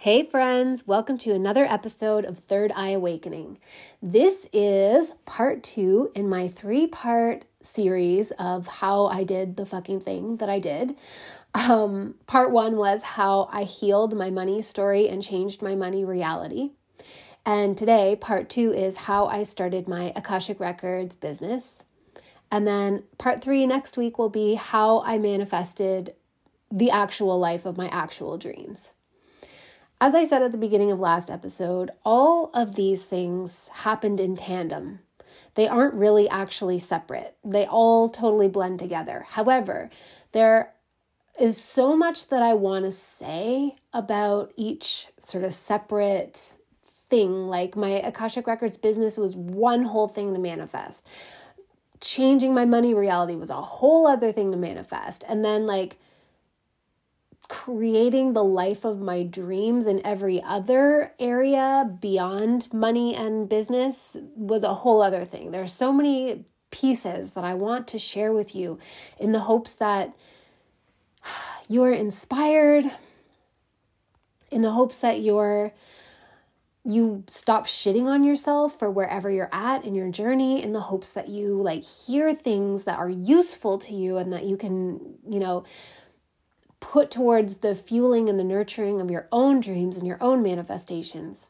Hey, friends, welcome to another episode of Third Eye Awakening. This is part two in my three part series of how I did the fucking thing that I did. Um, part one was how I healed my money story and changed my money reality. And today, part two is how I started my Akashic Records business. And then part three next week will be how I manifested the actual life of my actual dreams. As I said at the beginning of last episode, all of these things happened in tandem. They aren't really actually separate, they all totally blend together. However, there is so much that I want to say about each sort of separate thing. Like my Akashic Records business was one whole thing to manifest. Changing my money reality was a whole other thing to manifest. And then, like, creating the life of my dreams in every other area beyond money and business was a whole other thing. There are so many pieces that I want to share with you in the hopes that you're inspired, in the hopes that you're you stop shitting on yourself for wherever you're at in your journey in the hopes that you like hear things that are useful to you and that you can, you know, put towards the fueling and the nurturing of your own dreams and your own manifestations.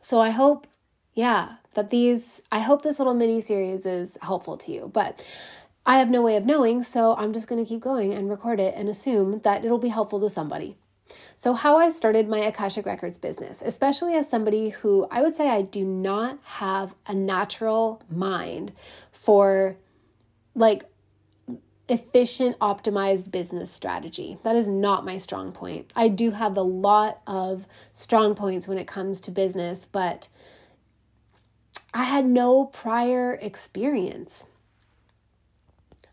So I hope, yeah, that these, I hope this little mini series is helpful to you. But I have no way of knowing, so I'm just going to keep going and record it and assume that it'll be helpful to somebody. So, how I started my Akashic Records business, especially as somebody who I would say I do not have a natural mind for like efficient, optimized business strategy. That is not my strong point. I do have a lot of strong points when it comes to business, but I had no prior experience.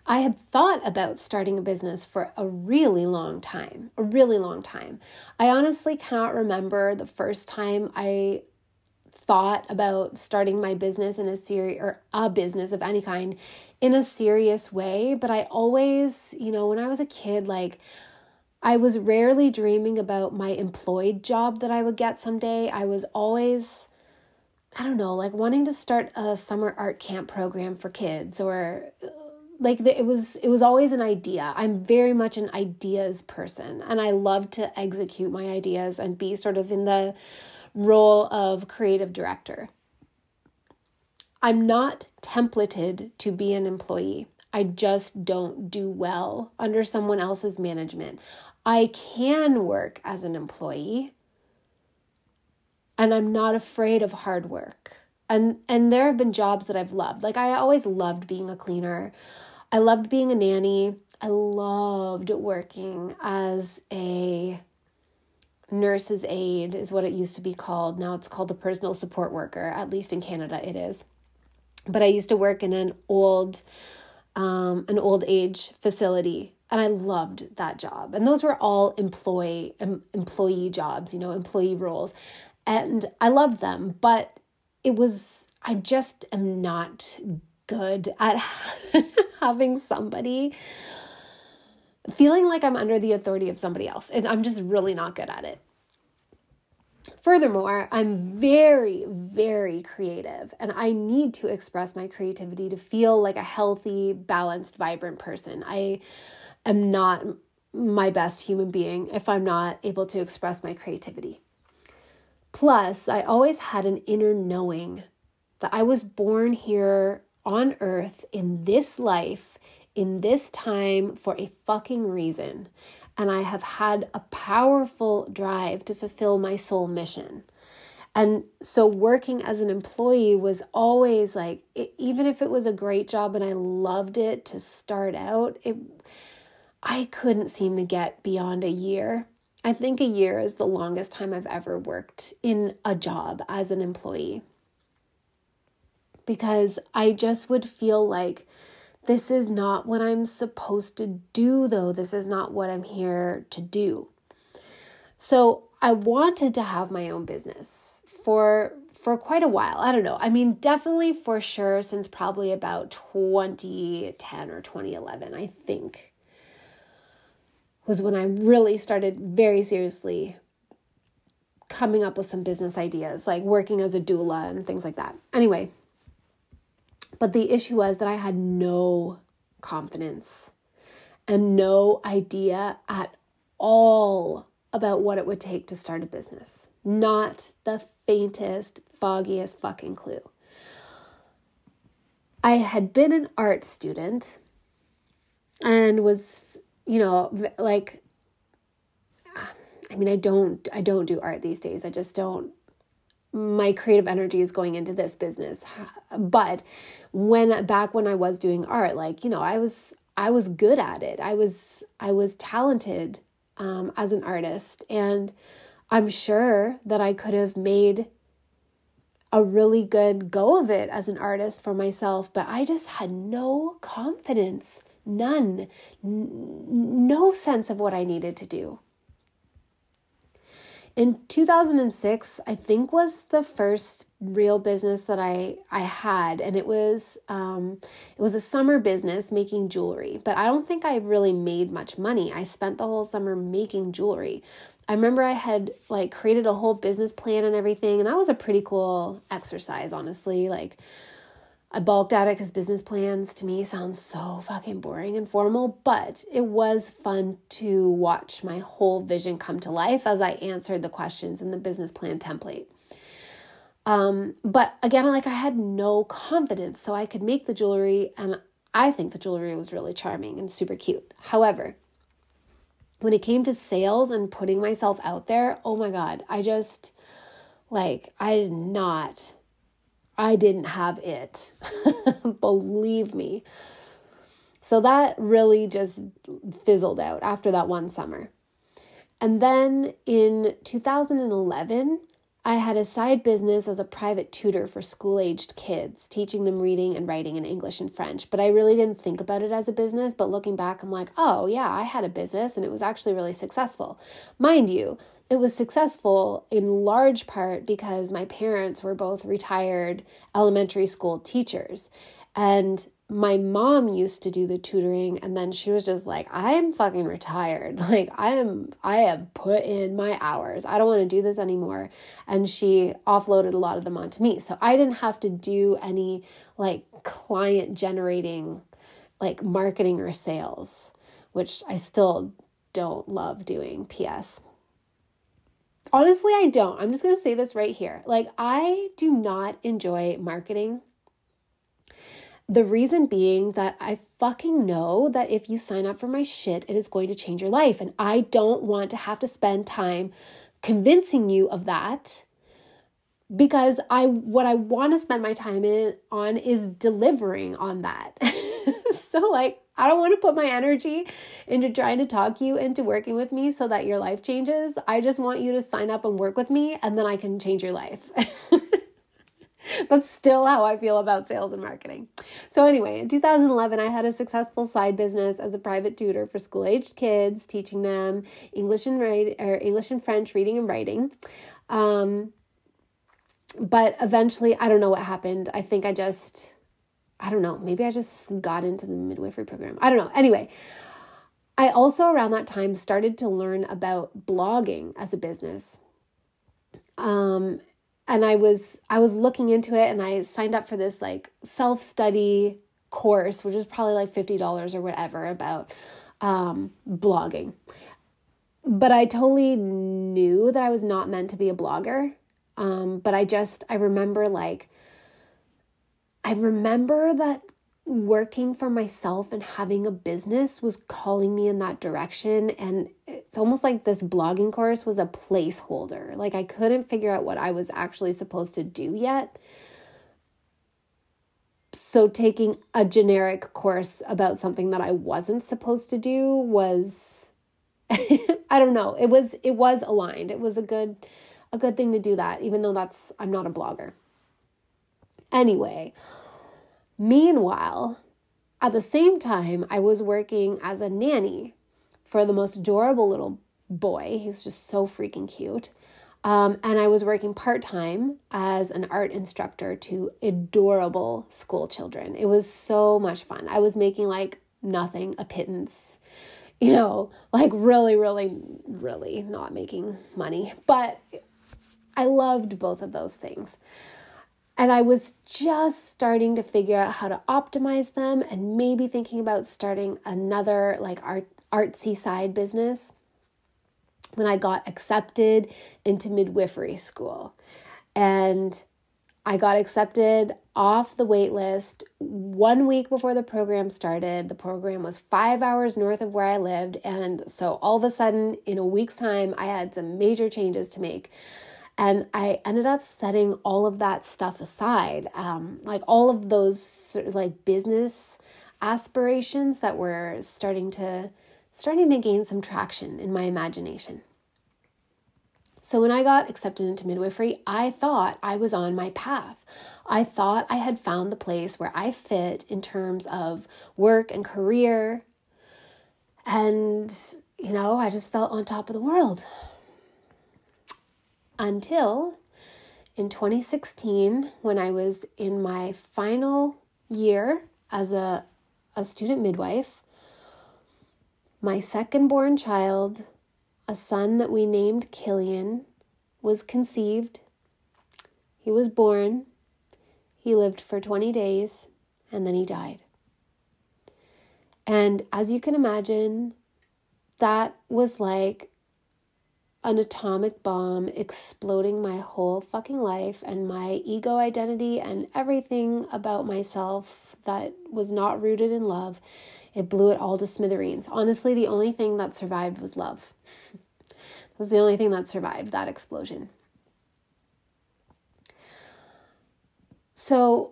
I had thought about starting a business for a really long time, a really long time. I honestly cannot remember the first time I thought about starting my business in a series or a business of any kind in a serious way, but I always, you know, when I was a kid, like I was rarely dreaming about my employed job that I would get someday. I was always I don't know, like wanting to start a summer art camp program for kids or like the, it was it was always an idea. I'm very much an ideas person and I love to execute my ideas and be sort of in the role of creative director. I'm not templated to be an employee. I just don't do well under someone else's management. I can work as an employee and I'm not afraid of hard work. And and there have been jobs that I've loved. Like I always loved being a cleaner. I loved being a nanny. I loved working as a nurse's aide is what it used to be called. Now it's called a personal support worker, at least in Canada it is. But I used to work in an old um, an old age facility and I loved that job. And those were all employee employee jobs, you know, employee roles. And I loved them, but it was I just am not good at having somebody feeling like I'm under the authority of somebody else. I'm just really not good at it. Furthermore, I'm very, very creative and I need to express my creativity to feel like a healthy, balanced, vibrant person. I am not my best human being if I'm not able to express my creativity. Plus, I always had an inner knowing that I was born here on earth in this life in this time for a fucking reason. And I have had a powerful drive to fulfill my soul mission. And so working as an employee was always like, it, even if it was a great job and I loved it to start out, it, I couldn't seem to get beyond a year. I think a year is the longest time I've ever worked in a job as an employee. Because I just would feel like this is not what I'm supposed to do, though. This is not what I'm here to do. So I wanted to have my own business for for quite a while. I don't know. I mean, definitely for sure since probably about 2010 or 2011, I think was when I really started very seriously coming up with some business ideas, like working as a doula and things like that. Anyway, but the issue was that I had no confidence and no idea at all about what it would take to start a business. Not the faintest, foggiest fucking clue. I had been an art student and was you know, like I mean, I don't I don't do art these days. I just don't my creative energy is going into this business. But when back when I was doing art, like, you know, I was I was good at it. I was I was talented um, as an artist and I'm sure that I could have made a really good go of it as an artist for myself, but I just had no confidence None. N- no sense of what I needed to do. In 2006, I think was the first real business that I I had, and it was um, it was a summer business making jewelry. But I don't think I really made much money. I spent the whole summer making jewelry. I remember I had like created a whole business plan and everything, and that was a pretty cool exercise, honestly. Like I balked at it because business plans to me sound so fucking boring and formal, but it was fun to watch my whole vision come to life as I answered the questions in the business plan template. Um, but again, like I had no confidence, so I could make the jewelry, and I think the jewelry was really charming and super cute. However, when it came to sales and putting myself out there, oh my God, I just like, I did not I didn't have it. Believe me. So that really just fizzled out after that one summer. And then in 2011, I had a side business as a private tutor for school aged kids, teaching them reading and writing in English and French. But I really didn't think about it as a business. But looking back, I'm like, oh, yeah, I had a business and it was actually really successful. Mind you, it was successful in large part because my parents were both retired elementary school teachers. And my mom used to do the tutoring and then she was just like i'm fucking retired. Like i am i have put in my hours. I don't want to do this anymore. And she offloaded a lot of them onto me. So i didn't have to do any like client generating like marketing or sales which i still don't love doing ps Honestly, I don't. I'm just going to say this right here. Like, I do not enjoy marketing. The reason being that I fucking know that if you sign up for my shit, it is going to change your life. And I don't want to have to spend time convincing you of that because I what I want to spend my time in on is delivering on that. so like I don't want to put my energy into trying to talk you into working with me so that your life changes. I just want you to sign up and work with me and then I can change your life. That's still how I feel about sales and marketing. So, anyway, in 2011, I had a successful side business as a private tutor for school aged kids, teaching them English and write, or English and French reading and writing. Um, but eventually, I don't know what happened. I think I just I don't know, maybe I just got into the midwifery program. I don't know. Anyway, I also around that time started to learn about blogging as a business. Um, and I was I was looking into it and I signed up for this like self-study course, which was probably like $50 or whatever about um, blogging. But I totally knew that I was not meant to be a blogger. Um, but I just I remember like I remember that working for myself and having a business was calling me in that direction. And it's almost like this blogging course was a placeholder. Like I couldn't figure out what I was actually supposed to do yet. So taking a generic course about something that I wasn't supposed to do was I don't know. It was it was aligned. It was a good a good thing to do that even though that's I'm not a blogger. Anyway, meanwhile, at the same time I was working as a nanny for the most adorable little boy. He was just so freaking cute. Um, and I was working part time as an art instructor to adorable school children. It was so much fun. I was making like nothing, a pittance, you know, like really, really, really not making money. But I loved both of those things. And I was just starting to figure out how to optimize them and maybe thinking about starting another like art artsy side business when I got accepted into midwifery school. And I got accepted off the wait list one week before the program started. The program was five hours north of where I lived. And so all of a sudden, in a week's time, I had some major changes to make. And I ended up setting all of that stuff aside, um, like all of those sort of like business aspirations that were starting to starting to gain some traction in my imagination. So when I got accepted into midwifery, I thought I was on my path. I thought I had found the place where I fit in terms of work and career. And, you know, I just felt on top of the world. Until in 2016, when I was in my final year as a, a student midwife, my second born child a son that we named Killian was conceived. He was born. He lived for 20 days and then he died. And as you can imagine, that was like an atomic bomb exploding my whole fucking life and my ego identity and everything about myself that was not rooted in love. It blew it all to smithereens. Honestly, the only thing that survived was love. it was the only thing that survived that explosion. So,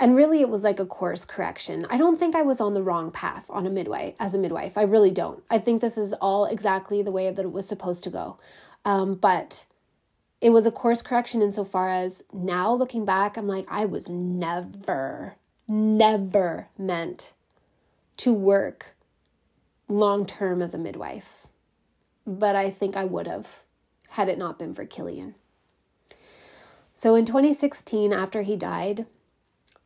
and really it was like a course correction. I don't think I was on the wrong path on a midwife as a midwife. I really don't. I think this is all exactly the way that it was supposed to go. Um, but it was a course correction insofar as now looking back, I'm like, I was never, never meant to work long term as a midwife, but I think I would have had it not been for Killian. So in 2016, after he died,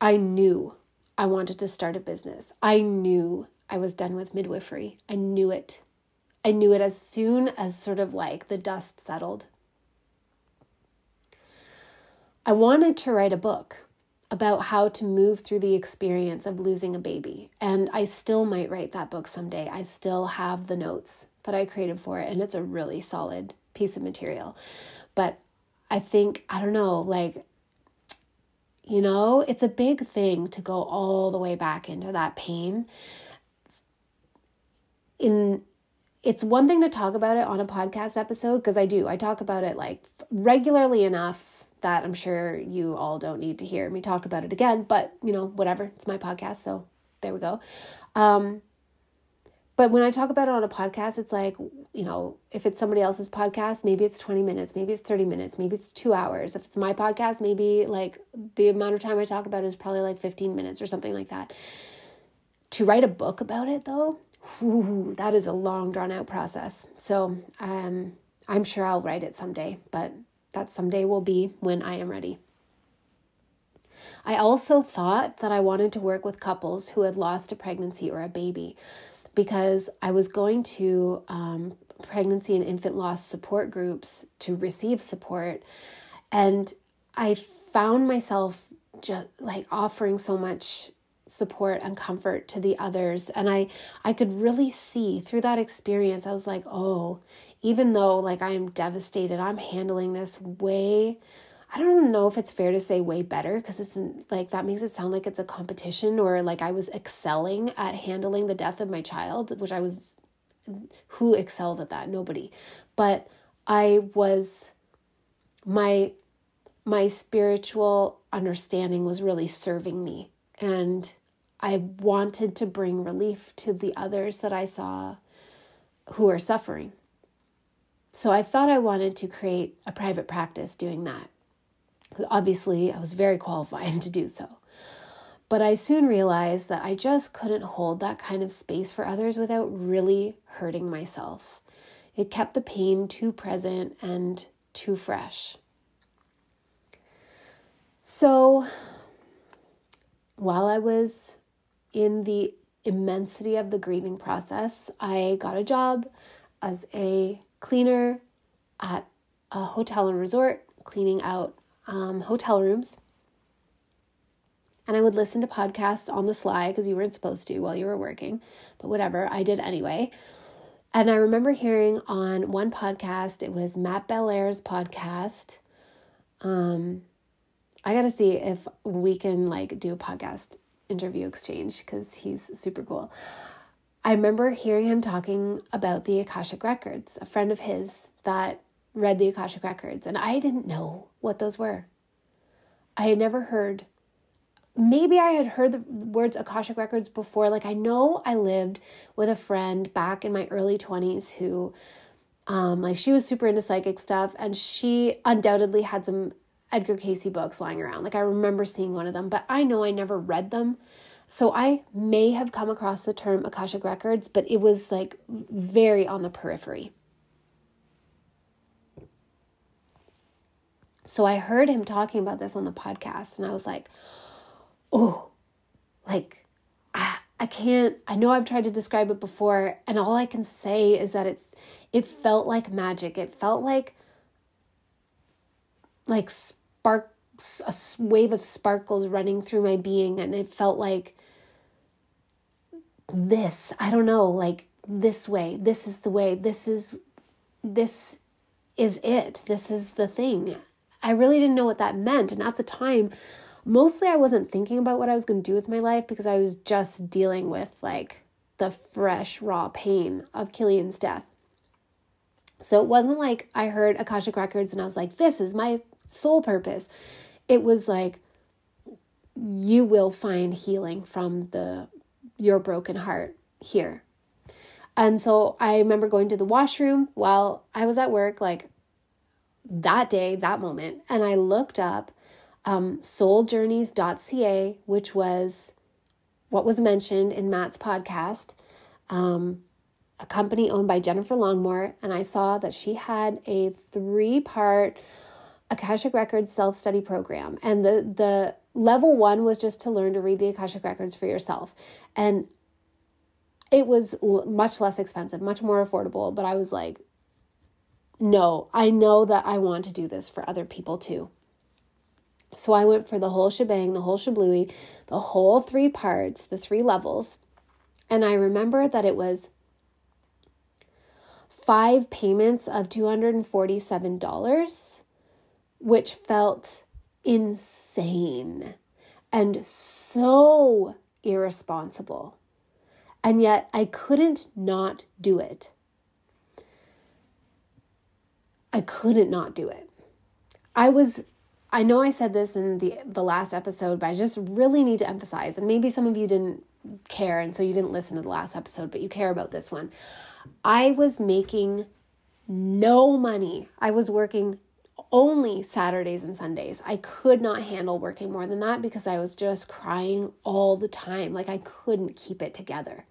I knew I wanted to start a business. I knew I was done with midwifery. I knew it. I knew it as soon as sort of like the dust settled. I wanted to write a book about how to move through the experience of losing a baby. And I still might write that book someday. I still have the notes that I created for it, and it's a really solid piece of material. But I think, I don't know, like, you know, it's a big thing to go all the way back into that pain. In it's one thing to talk about it on a podcast episode because I do. I talk about it like regularly enough that I'm sure you all don't need to hear me talk about it again, but you know, whatever. It's my podcast, so there we go. Um, but when I talk about it on a podcast, it's like, you know, if it's somebody else's podcast, maybe it's 20 minutes, maybe it's 30 minutes, maybe it's two hours. If it's my podcast, maybe like the amount of time I talk about it is probably like 15 minutes or something like that. To write a book about it, though, whew, that is a long, drawn out process. So um, I'm sure I'll write it someday, but that someday will be when I am ready. I also thought that I wanted to work with couples who had lost a pregnancy or a baby because I was going to um, pregnancy and infant loss support groups to receive support. And I found myself just like offering so much support and comfort to the others and i i could really see through that experience i was like oh even though like I am devastated, I'm handling this way I don't know if it's fair to say way better because it's like that makes it sound like it's a competition or like I was excelling at handling the death of my child, which I was who excels at that? Nobody. But I was my my spiritual understanding was really serving me and I wanted to bring relief to the others that I saw who are suffering. So I thought I wanted to create a private practice doing that. Obviously, I was very qualified to do so. But I soon realized that I just couldn't hold that kind of space for others without really hurting myself. It kept the pain too present and too fresh. So, while I was in the immensity of the grieving process, I got a job as a cleaner at a hotel and resort, cleaning out um, hotel rooms. And I would listen to podcasts on the sly because you weren't supposed to while you were working, but whatever, I did anyway. And I remember hearing on one podcast, it was Matt Belair's podcast. Um, I gotta see if we can like do a podcast interview exchange because he's super cool. I remember hearing him talking about the Akashic Records, a friend of his that read the Akashic Records, and I didn't know what those were. I had never heard, maybe I had heard the words Akashic Records before. Like, I know I lived with a friend back in my early 20s who, um, like, she was super into psychic stuff, and she undoubtedly had some Edgar Cayce books lying around. Like, I remember seeing one of them, but I know I never read them. So I may have come across the term Akashic Records, but it was like very on the periphery. So I heard him talking about this on the podcast, and I was like, oh, like, I, I can't, I know I've tried to describe it before, and all I can say is that it's, it felt like magic. It felt like, like sparks, a wave of sparkles running through my being, and it felt like this, I don't know, like this way, this is the way, this is, this is it, this is the thing. I really didn't know what that meant. And at the time, mostly I wasn't thinking about what I was going to do with my life because I was just dealing with like the fresh, raw pain of Killian's death. So it wasn't like I heard Akashic Records and I was like, this is my sole purpose. It was like, you will find healing from the your broken heart here. And so I remember going to the washroom while I was at work, like that day, that moment, and I looked up um, souljourneys.ca, which was what was mentioned in Matt's podcast, um, a company owned by Jennifer Longmore, and I saw that she had a three part Akashic Records self study program. And the, the level one was just to learn to read the Akashic Records for yourself. And it was much less expensive, much more affordable, but I was like, no, I know that I want to do this for other people too. So I went for the whole shebang, the whole shablooey, the whole three parts, the three levels. And I remember that it was five payments of $247, which felt insane and so irresponsible. And yet I couldn't not do it. I couldn't not do it. I was I know I said this in the the last episode, but I just really need to emphasize and maybe some of you didn't care and so you didn't listen to the last episode, but you care about this one. I was making no money. I was working only Saturdays and Sundays. I could not handle working more than that because I was just crying all the time. Like I couldn't keep it together.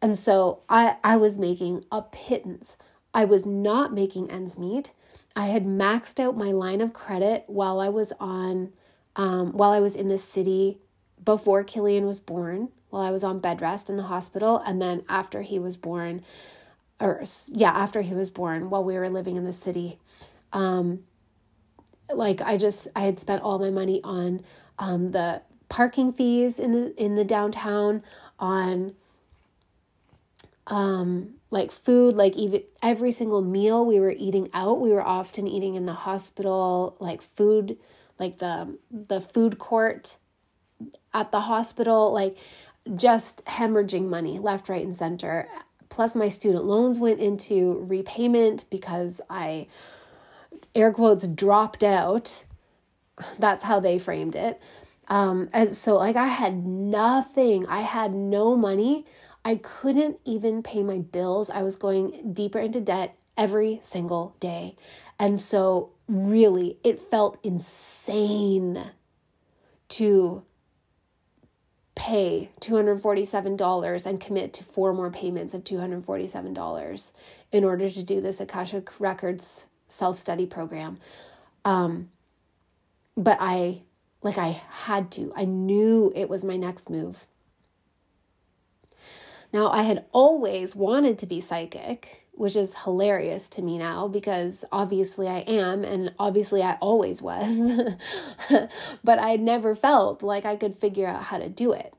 And so I I was making a pittance. I was not making ends meet. I had maxed out my line of credit while I was on, um, while I was in the city before Killian was born, while I was on bed rest in the hospital, and then after he was born, or yeah, after he was born, while we were living in the city. Um, like I just I had spent all my money on um, the parking fees in the in the downtown on um like food like even every single meal we were eating out we were often eating in the hospital like food like the the food court at the hospital like just hemorrhaging money left right and center. Plus my student loans went into repayment because i air quotes dropped out. That's how they framed it. Um and so like i had nothing. I had no money I couldn't even pay my bills. I was going deeper into debt every single day. And so, really, it felt insane to pay $247 and commit to four more payments of $247 in order to do this Akashic Records self study program. Um, but I, like, I had to. I knew it was my next move. Now, I had always wanted to be psychic, which is hilarious to me now because obviously I am, and obviously I always was. but I never felt like I could figure out how to do it.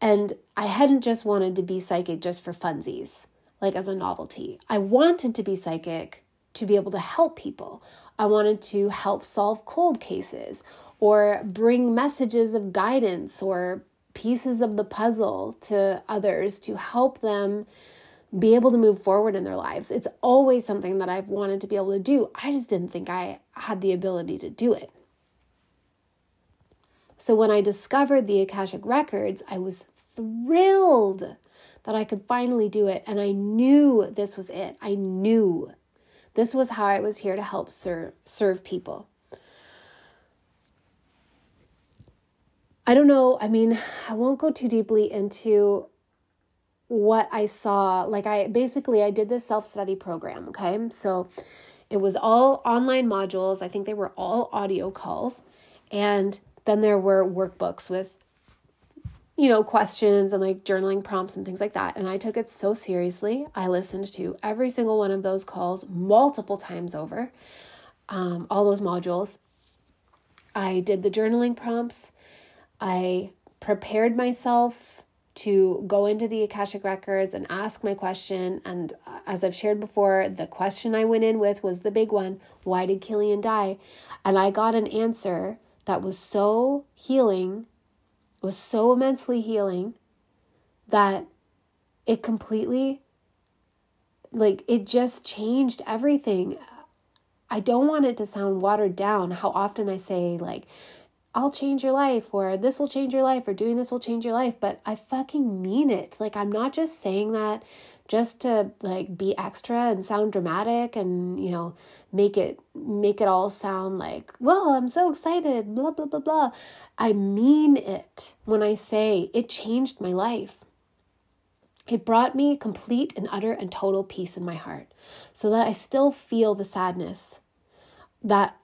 And I hadn't just wanted to be psychic just for funsies, like as a novelty. I wanted to be psychic to be able to help people. I wanted to help solve cold cases or bring messages of guidance or pieces of the puzzle to others to help them be able to move forward in their lives. It's always something that I've wanted to be able to do. I just didn't think I had the ability to do it. So when I discovered the Akashic Records, I was thrilled that I could finally do it. And I knew this was it. I knew this was how I was here to help serve, serve people. I don't know. I mean, I won't go too deeply into what I saw. Like, I basically I did this self study program. Okay, so it was all online modules. I think they were all audio calls, and then there were workbooks with you know, questions and like journaling prompts and things like that. And I took it so seriously. I listened to every single one of those calls multiple times over, um, all those modules. I did the journaling prompts. I prepared myself to go into the Akashic Records and ask my question. And uh, as I've shared before, the question I went in with was the big one why did Killian die? And I got an answer that was so healing was so immensely healing that it completely like it just changed everything. I don't want it to sound watered down how often I say like I'll change your life or this will change your life or doing this will change your life, but I fucking mean it. Like I'm not just saying that just to like be extra and sound dramatic and you know make it make it all sound like well i'm so excited blah blah blah blah i mean it when i say it changed my life it brought me complete and utter and total peace in my heart so that i still feel the sadness that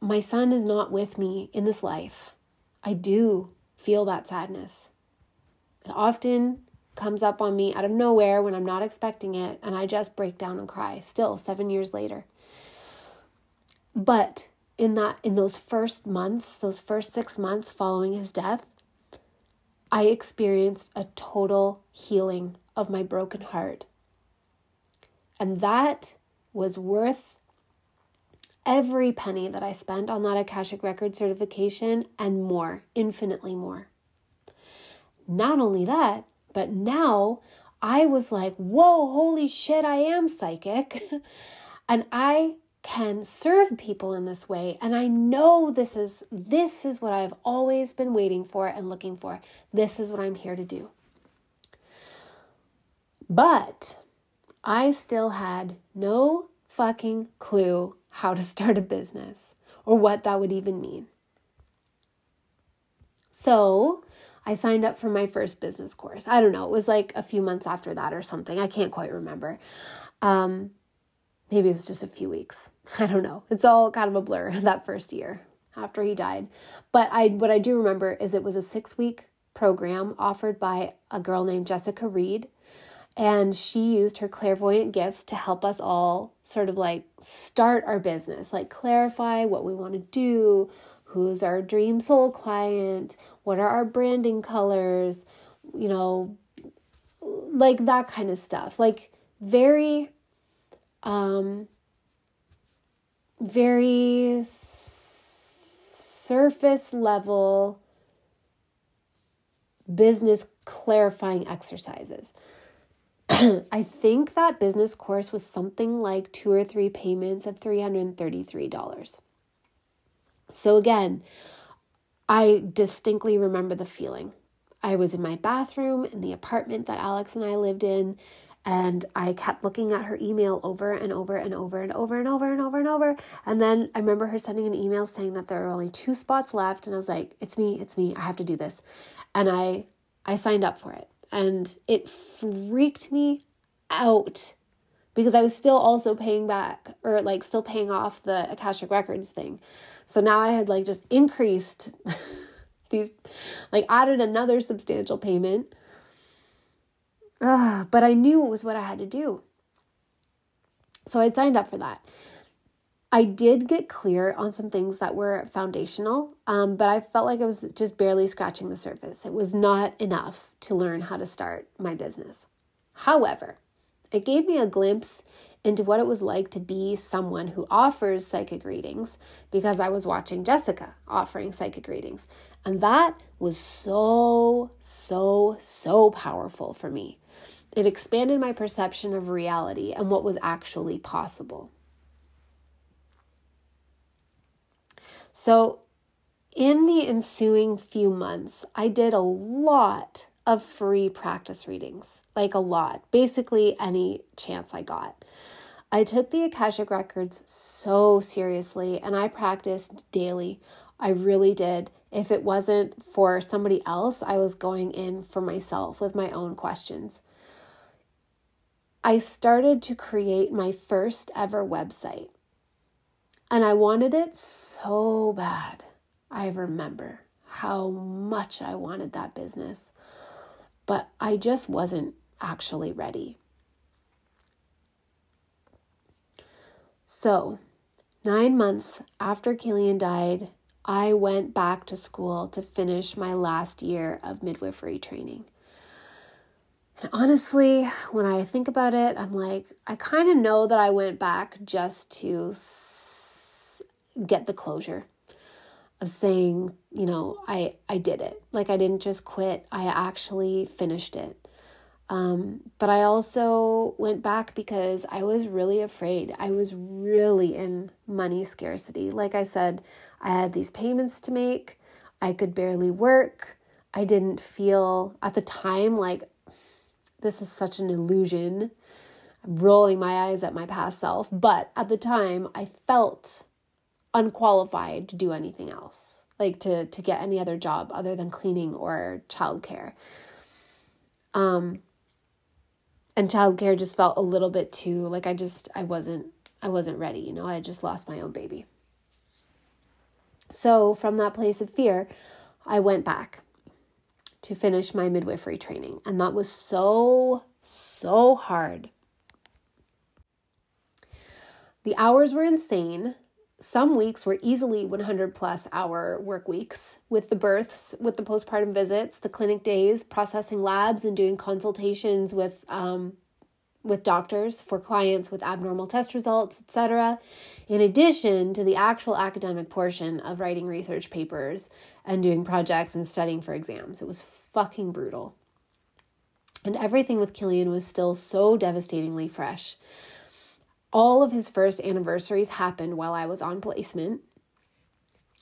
my son is not with me in this life i do feel that sadness it often comes up on me out of nowhere when I'm not expecting it, and I just break down and cry, still seven years later. But in that in those first months, those first six months following his death, I experienced a total healing of my broken heart. And that was worth every penny that I spent on that Akashic Record certification and more, infinitely more. Not only that, but now I was like, whoa, holy shit, I am psychic. and I can serve people in this way and i know this is this is what i've always been waiting for and looking for this is what i'm here to do but i still had no fucking clue how to start a business or what that would even mean so I signed up for my first business course. I don't know, it was like a few months after that or something. I can't quite remember. Um, maybe it was just a few weeks. I don't know. It's all kind of a blur that first year after he died. But I what I do remember is it was a 6-week program offered by a girl named Jessica Reed and she used her clairvoyant gifts to help us all sort of like start our business, like clarify what we want to do, who's our dream soul client, what are our branding colors, you know, like that kind of stuff. Like very um very surface level business clarifying exercises. I think that business course was something like two or three payments of $333. So again, I distinctly remember the feeling. I was in my bathroom in the apartment that Alex and I lived in, and I kept looking at her email over and over and over and over and over and over and over. And then I remember her sending an email saying that there are only two spots left, and I was like, "It's me, it's me. I have to do this," and I I signed up for it, and it freaked me out because I was still also paying back or like still paying off the Akashic Records thing. So now I had like just increased these, like added another substantial payment. Uh, but I knew it was what I had to do. So I signed up for that. I did get clear on some things that were foundational, um, but I felt like I was just barely scratching the surface. It was not enough to learn how to start my business. However, it gave me a glimpse into what it was like to be someone who offers psychic readings because I was watching Jessica offering psychic readings. And that was so, so, so powerful for me. It expanded my perception of reality and what was actually possible. So, in the ensuing few months, I did a lot of free practice readings, like a lot, basically any chance I got. I took the Akashic Records so seriously and I practiced daily. I really did. If it wasn't for somebody else, I was going in for myself with my own questions. I started to create my first ever website. And I wanted it so bad. I remember how much I wanted that business but I just wasn't actually ready. So, nine months after Killian died, I went back to school to finish my last year of midwifery training. And honestly, when I think about it, I'm like, I kind of know that I went back just to get the closure of saying, you know, I I did it. Like I didn't just quit. I actually finished it. Um, but I also went back because I was really afraid. I was really in money scarcity. Like I said, I had these payments to make. I could barely work. I didn't feel at the time like this is such an illusion. I'm rolling my eyes at my past self. But at the time, I felt unqualified to do anything else, like to to get any other job other than cleaning or childcare. Um and childcare just felt a little bit too like I just I wasn't I wasn't ready, you know, I just lost my own baby. So, from that place of fear, I went back to finish my midwifery training, and that was so so hard. The hours were insane some weeks were easily 100 plus hour work weeks with the births, with the postpartum visits, the clinic days, processing labs, and doing consultations with um, with doctors for clients with abnormal test results, etc. In addition to the actual academic portion of writing research papers and doing projects and studying for exams, it was fucking brutal. And everything with Killian was still so devastatingly fresh all of his first anniversaries happened while I was on placement,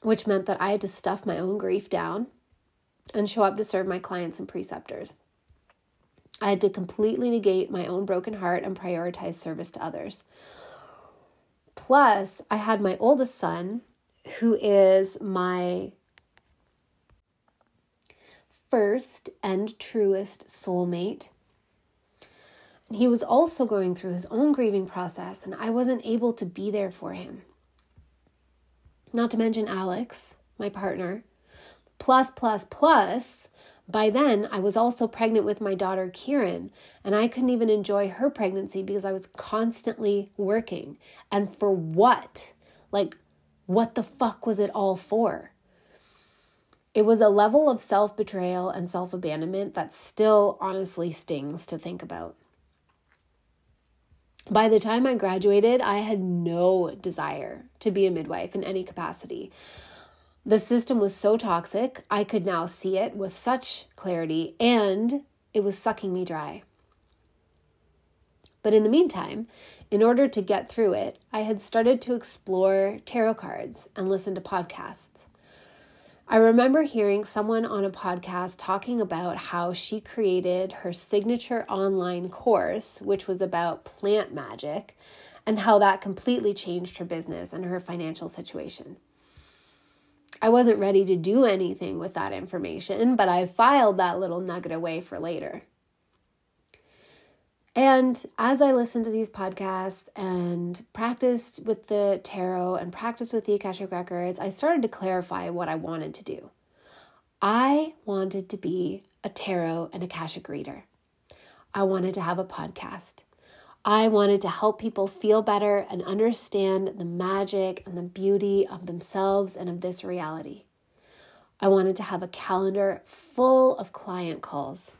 which meant that I had to stuff my own grief down and show up to serve my clients and preceptors. I had to completely negate my own broken heart and prioritize service to others. Plus, I had my oldest son, who is my first and truest soulmate he was also going through his own grieving process, and I wasn't able to be there for him. Not to mention Alex, my partner. Plus, plus, plus, by then I was also pregnant with my daughter Kieran, and I couldn't even enjoy her pregnancy because I was constantly working. And for what? Like, what the fuck was it all for? It was a level of self betrayal and self abandonment that still honestly stings to think about. By the time I graduated, I had no desire to be a midwife in any capacity. The system was so toxic, I could now see it with such clarity, and it was sucking me dry. But in the meantime, in order to get through it, I had started to explore tarot cards and listen to podcasts. I remember hearing someone on a podcast talking about how she created her signature online course, which was about plant magic, and how that completely changed her business and her financial situation. I wasn't ready to do anything with that information, but I filed that little nugget away for later. And as I listened to these podcasts and practiced with the tarot and practiced with the Akashic Records, I started to clarify what I wanted to do. I wanted to be a tarot and Akashic reader. I wanted to have a podcast. I wanted to help people feel better and understand the magic and the beauty of themselves and of this reality. I wanted to have a calendar full of client calls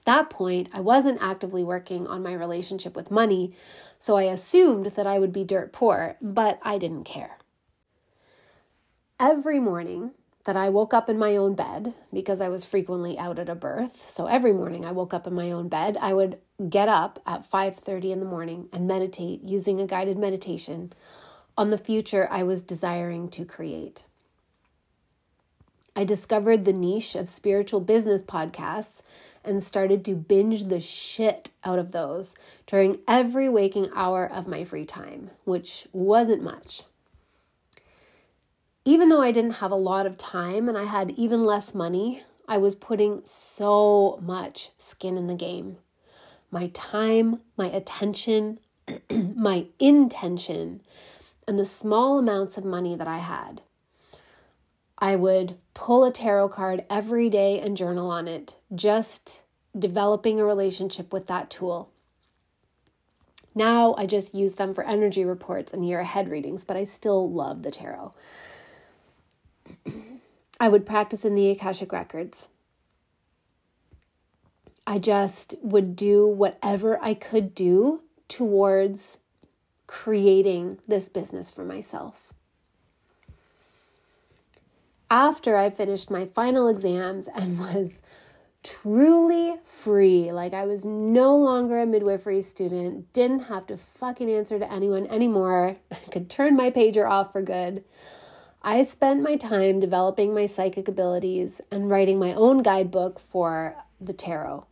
at that point, I wasn't actively working on my relationship with money, so I assumed that I would be dirt poor, but I didn't care. Every morning that I woke up in my own bed, because I was frequently out at a birth, so every morning I woke up in my own bed, I would get up at 5:30 in the morning and meditate using a guided meditation on the future I was desiring to create. I discovered the niche of spiritual business podcasts and started to binge the shit out of those during every waking hour of my free time, which wasn't much. Even though I didn't have a lot of time and I had even less money, I was putting so much skin in the game. My time, my attention, my intention, and the small amounts of money that I had. I would pull a tarot card every day and journal on it, just developing a relationship with that tool. Now I just use them for energy reports and year ahead readings, but I still love the tarot. I would practice in the Akashic Records. I just would do whatever I could do towards creating this business for myself after I finished my final exams and was truly free. Like I was no longer a midwifery student, didn't have to fucking answer to anyone anymore. I could turn my pager off for good. I spent my time developing my psychic abilities and writing my own guidebook for the tarot.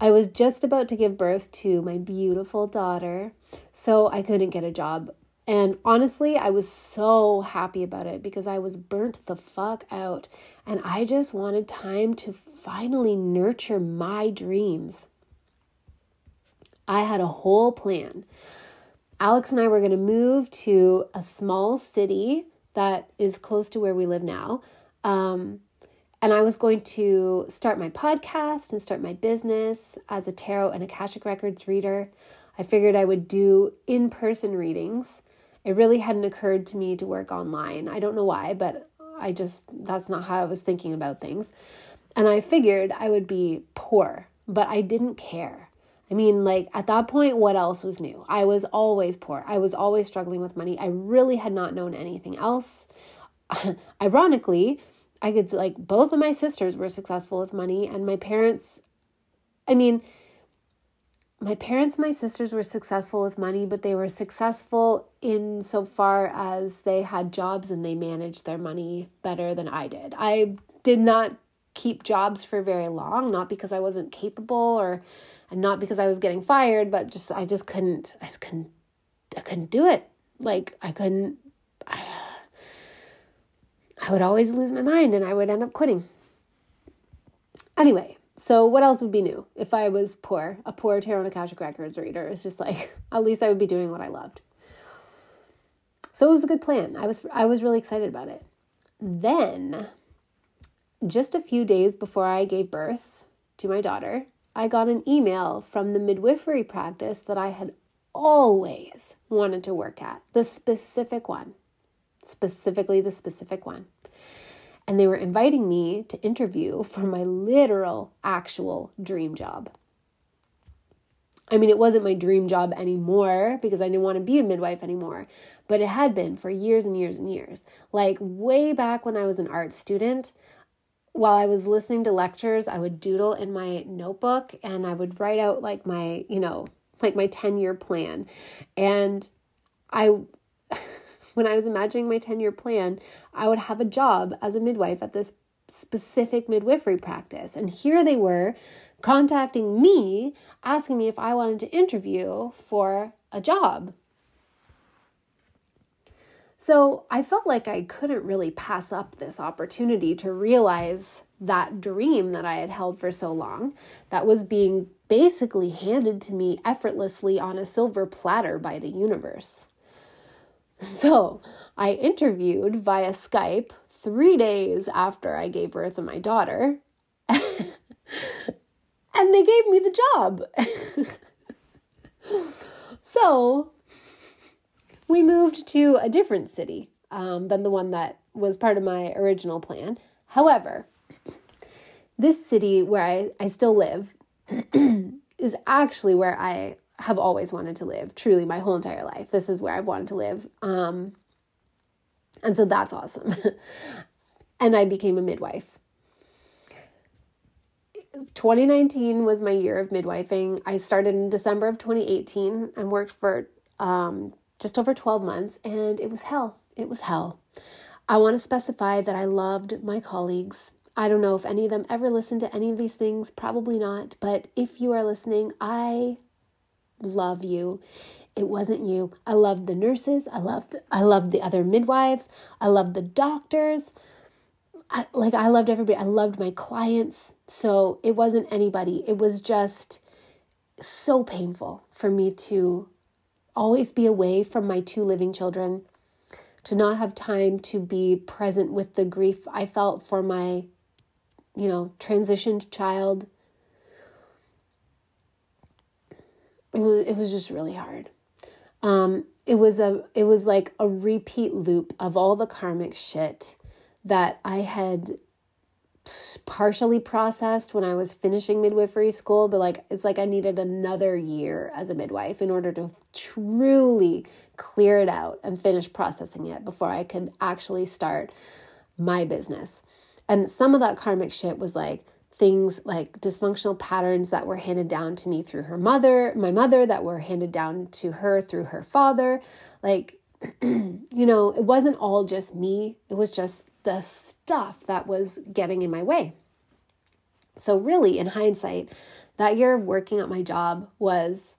I was just about to give birth to my beautiful daughter, so I couldn't get a job and honestly, I was so happy about it because I was burnt the fuck out and I just wanted time to finally nurture my dreams. I had a whole plan. Alex and I were going to move to a small city that is close to where we live now. Um, and I was going to start my podcast and start my business as a tarot and Akashic Records reader. I figured I would do in person readings it really hadn't occurred to me to work online. I don't know why, but I just, that's not how I was thinking about things. And I figured I would be poor, but I didn't care. I mean, like at that point, what else was new? I was always poor. I was always struggling with money. I really had not known anything else. Ironically, I could like both of my sisters were successful with money, and my parents, I mean, my parents and my sisters were successful with money, but they were successful in so far as they had jobs and they managed their money better than I did. I did not keep jobs for very long, not because I wasn't capable or and not because I was getting fired, but just I just couldn't I just couldn't I couldn't do it. Like I couldn't I, I would always lose my mind and I would end up quitting. Anyway, so what else would be new if I was poor, a poor Tarot and Akashic Records reader? It's just like at least I would be doing what I loved. So it was a good plan. I was I was really excited about it. Then, just a few days before I gave birth to my daughter, I got an email from the midwifery practice that I had always wanted to work at, the specific one, specifically the specific one and they were inviting me to interview for my literal, actual dream job. I mean, it wasn't my dream job anymore because I didn't want to be a midwife anymore, but it had been for years and years and years. Like way back when I was an art student, while I was listening to lectures, I would doodle in my notebook and I would write out like my, you know, like my 10 year plan. And I when I was imagining my 10 year plan, I would have a job as a midwife at this specific midwifery practice. And here they were contacting me, asking me if I wanted to interview for a job. So I felt like I couldn't really pass up this opportunity to realize that dream that I had held for so long that was being basically handed to me effortlessly on a silver platter by the universe. So I interviewed via Skype three days after I gave birth to my daughter, and they gave me the job. so we moved to a different city um, than the one that was part of my original plan. However, this city where I, I still live is actually where I have always wanted to live, truly my whole entire life. This is where I've wanted to live. Um, and so that's awesome. and I became a midwife. 2019 was my year of midwifing. I started in December of 2018 and worked for um, just over 12 months, and it was hell. It was hell. I want to specify that I loved my colleagues. I don't know if any of them ever listened to any of these things, probably not, but if you are listening, I love you. It wasn't you. I loved the nurses, I loved I loved the other midwives, I loved the doctors. I, like I loved everybody. I loved my clients. So it wasn't anybody. It was just so painful for me to always be away from my two living children, to not have time to be present with the grief I felt for my, you know, transitioned child. It was, it was just really hard. Um, it was a it was like a repeat loop of all the karmic shit that I had partially processed when I was finishing midwifery school, but like it's like I needed another year as a midwife in order to truly clear it out and finish processing it before I could actually start my business. And some of that karmic shit was like things like dysfunctional patterns that were handed down to me through her mother, my mother, that were handed down to her through her father. Like, you know, it wasn't all just me, it was just the stuff that was getting in my way. So, really, in hindsight, that year of working at my job was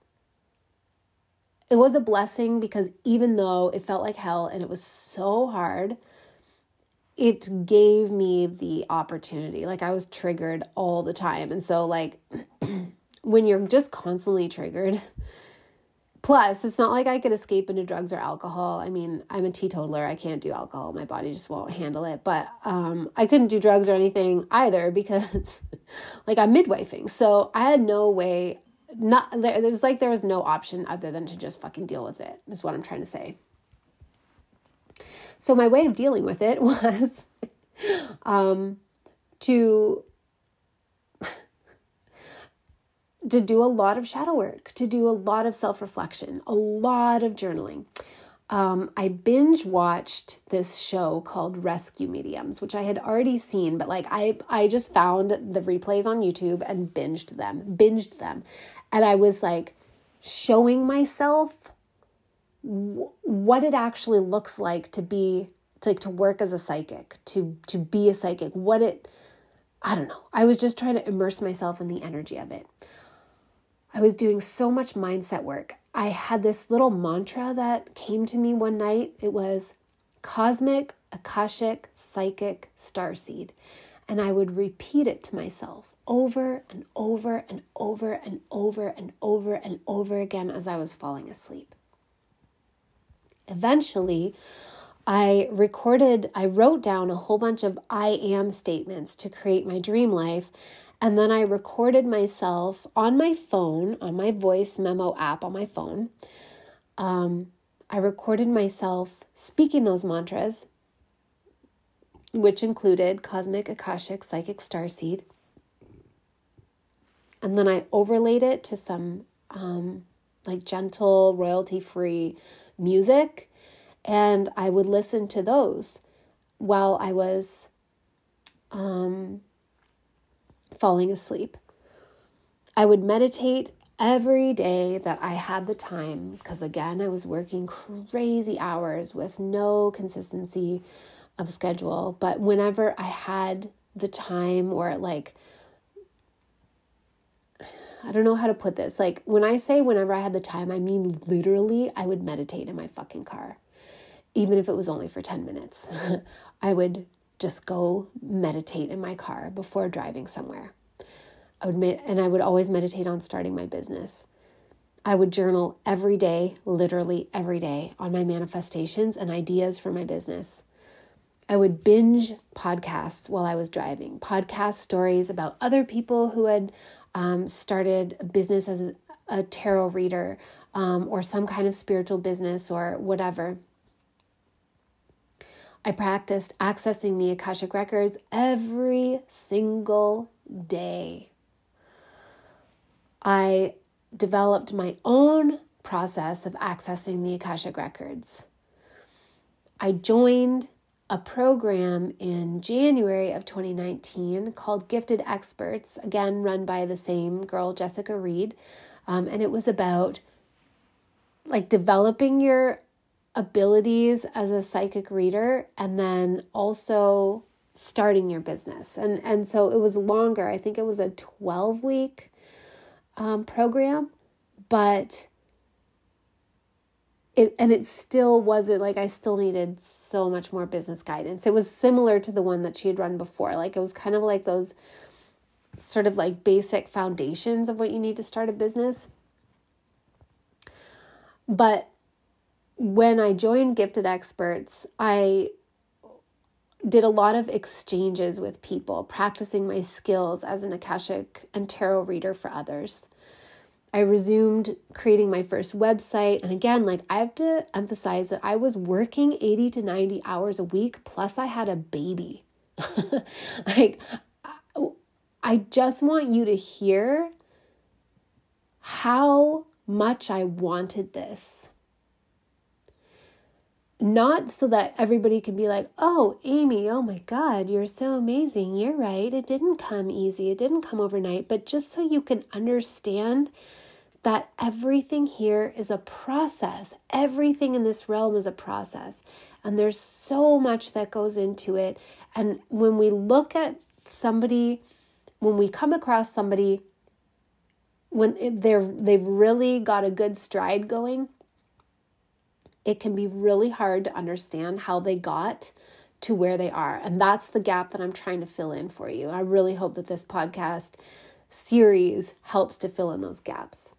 it was a blessing because even though it felt like hell and it was so hard, it gave me the opportunity. Like I was triggered all the time. And so like when you're just constantly triggered, Plus, it's not like I could escape into drugs or alcohol. I mean, I'm a teetotaler. I can't do alcohol. My body just won't handle it. But um, I couldn't do drugs or anything either because, like, I'm midwifing. So I had no way. Not there. It was like there was no option other than to just fucking deal with it. Is what I'm trying to say. So my way of dealing with it was um, to to do a lot of shadow work, to do a lot of self reflection, a lot of journaling. Um, I binge watched this show called Rescue Mediums, which I had already seen, but like I, I just found the replays on YouTube and binged them, binged them, and I was like showing myself what it actually looks like to be to, like to work as a psychic, to to be a psychic, what it I don't know. I was just trying to immerse myself in the energy of it. I was doing so much mindset work. I had this little mantra that came to me one night. It was cosmic, akashic, psychic, starseed. And I would repeat it to myself over and over and over and over and over and over again as I was falling asleep. Eventually, I recorded, I wrote down a whole bunch of I am statements to create my dream life. And then I recorded myself on my phone, on my voice memo app on my phone. Um, I recorded myself speaking those mantras, which included cosmic, akashic, psychic, starseed. And then I overlaid it to some um, like gentle, royalty free music. And I would listen to those while I was um, falling asleep. I would meditate every day that I had the time, because again, I was working crazy hours with no consistency of schedule, but whenever I had the time or like, I don't know how to put this. Like, when I say whenever I had the time, I mean literally, I would meditate in my fucking car, even if it was only for 10 minutes. I would just go meditate in my car before driving somewhere. I would med- and I would always meditate on starting my business. I would journal every day, literally every day, on my manifestations and ideas for my business. I would binge podcasts while I was driving, podcast stories about other people who had um, started a business as a, a tarot reader um, or some kind of spiritual business or whatever. I practiced accessing the Akashic Records every single day. I developed my own process of accessing the Akashic Records. I joined a program in January of 2019 called Gifted Experts, again, run by the same girl, Jessica Reed. Um, and it was about like developing your abilities as a psychic reader and then also starting your business. And, and so it was longer. I think it was a 12 week um, program, but it and it still wasn't like I still needed so much more business guidance. It was similar to the one that she had run before. Like it was kind of like those sort of like basic foundations of what you need to start a business. But when I joined Gifted Experts, I did a lot of exchanges with people, practicing my skills as an Akashic and tarot reader for others. I resumed creating my first website. And again, like I have to emphasize that I was working 80 to 90 hours a week, plus I had a baby. like, I just want you to hear how much I wanted this. Not so that everybody can be like, oh, Amy, oh my God, you're so amazing. You're right. It didn't come easy, it didn't come overnight, but just so you can understand that everything here is a process. Everything in this realm is a process. And there's so much that goes into it. And when we look at somebody, when we come across somebody, when they're they've really got a good stride going, it can be really hard to understand how they got to where they are. And that's the gap that I'm trying to fill in for you. I really hope that this podcast series helps to fill in those gaps.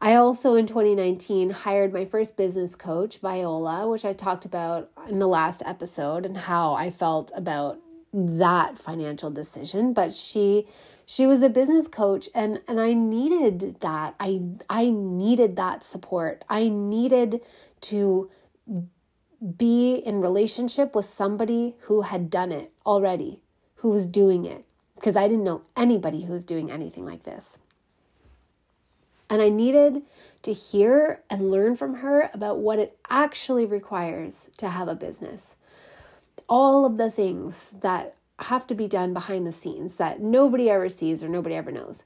I also in 2019 hired my first business coach, Viola, which I talked about in the last episode and how I felt about that financial decision, but she she was a business coach and and I needed that. I I needed that support. I needed to be in relationship with somebody who had done it already, who was doing it because I didn't know anybody who was doing anything like this. And I needed to hear and learn from her about what it actually requires to have a business. All of the things that have to be done behind the scenes that nobody ever sees or nobody ever knows.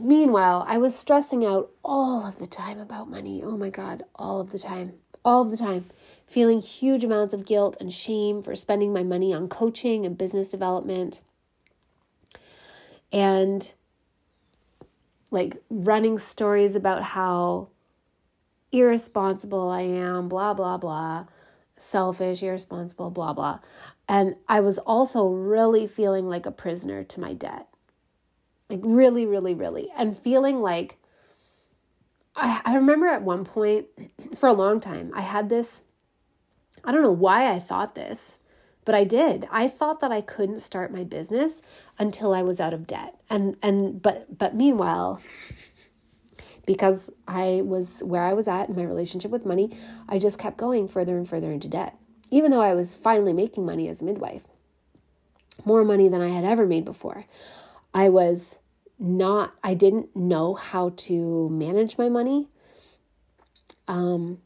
Meanwhile, I was stressing out all of the time about money. Oh my God, all of the time, all of the time. Feeling huge amounts of guilt and shame for spending my money on coaching and business development. And like running stories about how irresponsible I am, blah, blah, blah, selfish, irresponsible, blah, blah. And I was also really feeling like a prisoner to my debt. Like, really, really, really. And feeling like I, I remember at one point for a long time, I had this. I don't know why I thought this, but I did. I thought that I couldn't start my business until I was out of debt. And and but but meanwhile, because I was where I was at in my relationship with money, I just kept going further and further into debt. Even though I was finally making money as a midwife. More money than I had ever made before. I was not I didn't know how to manage my money. Um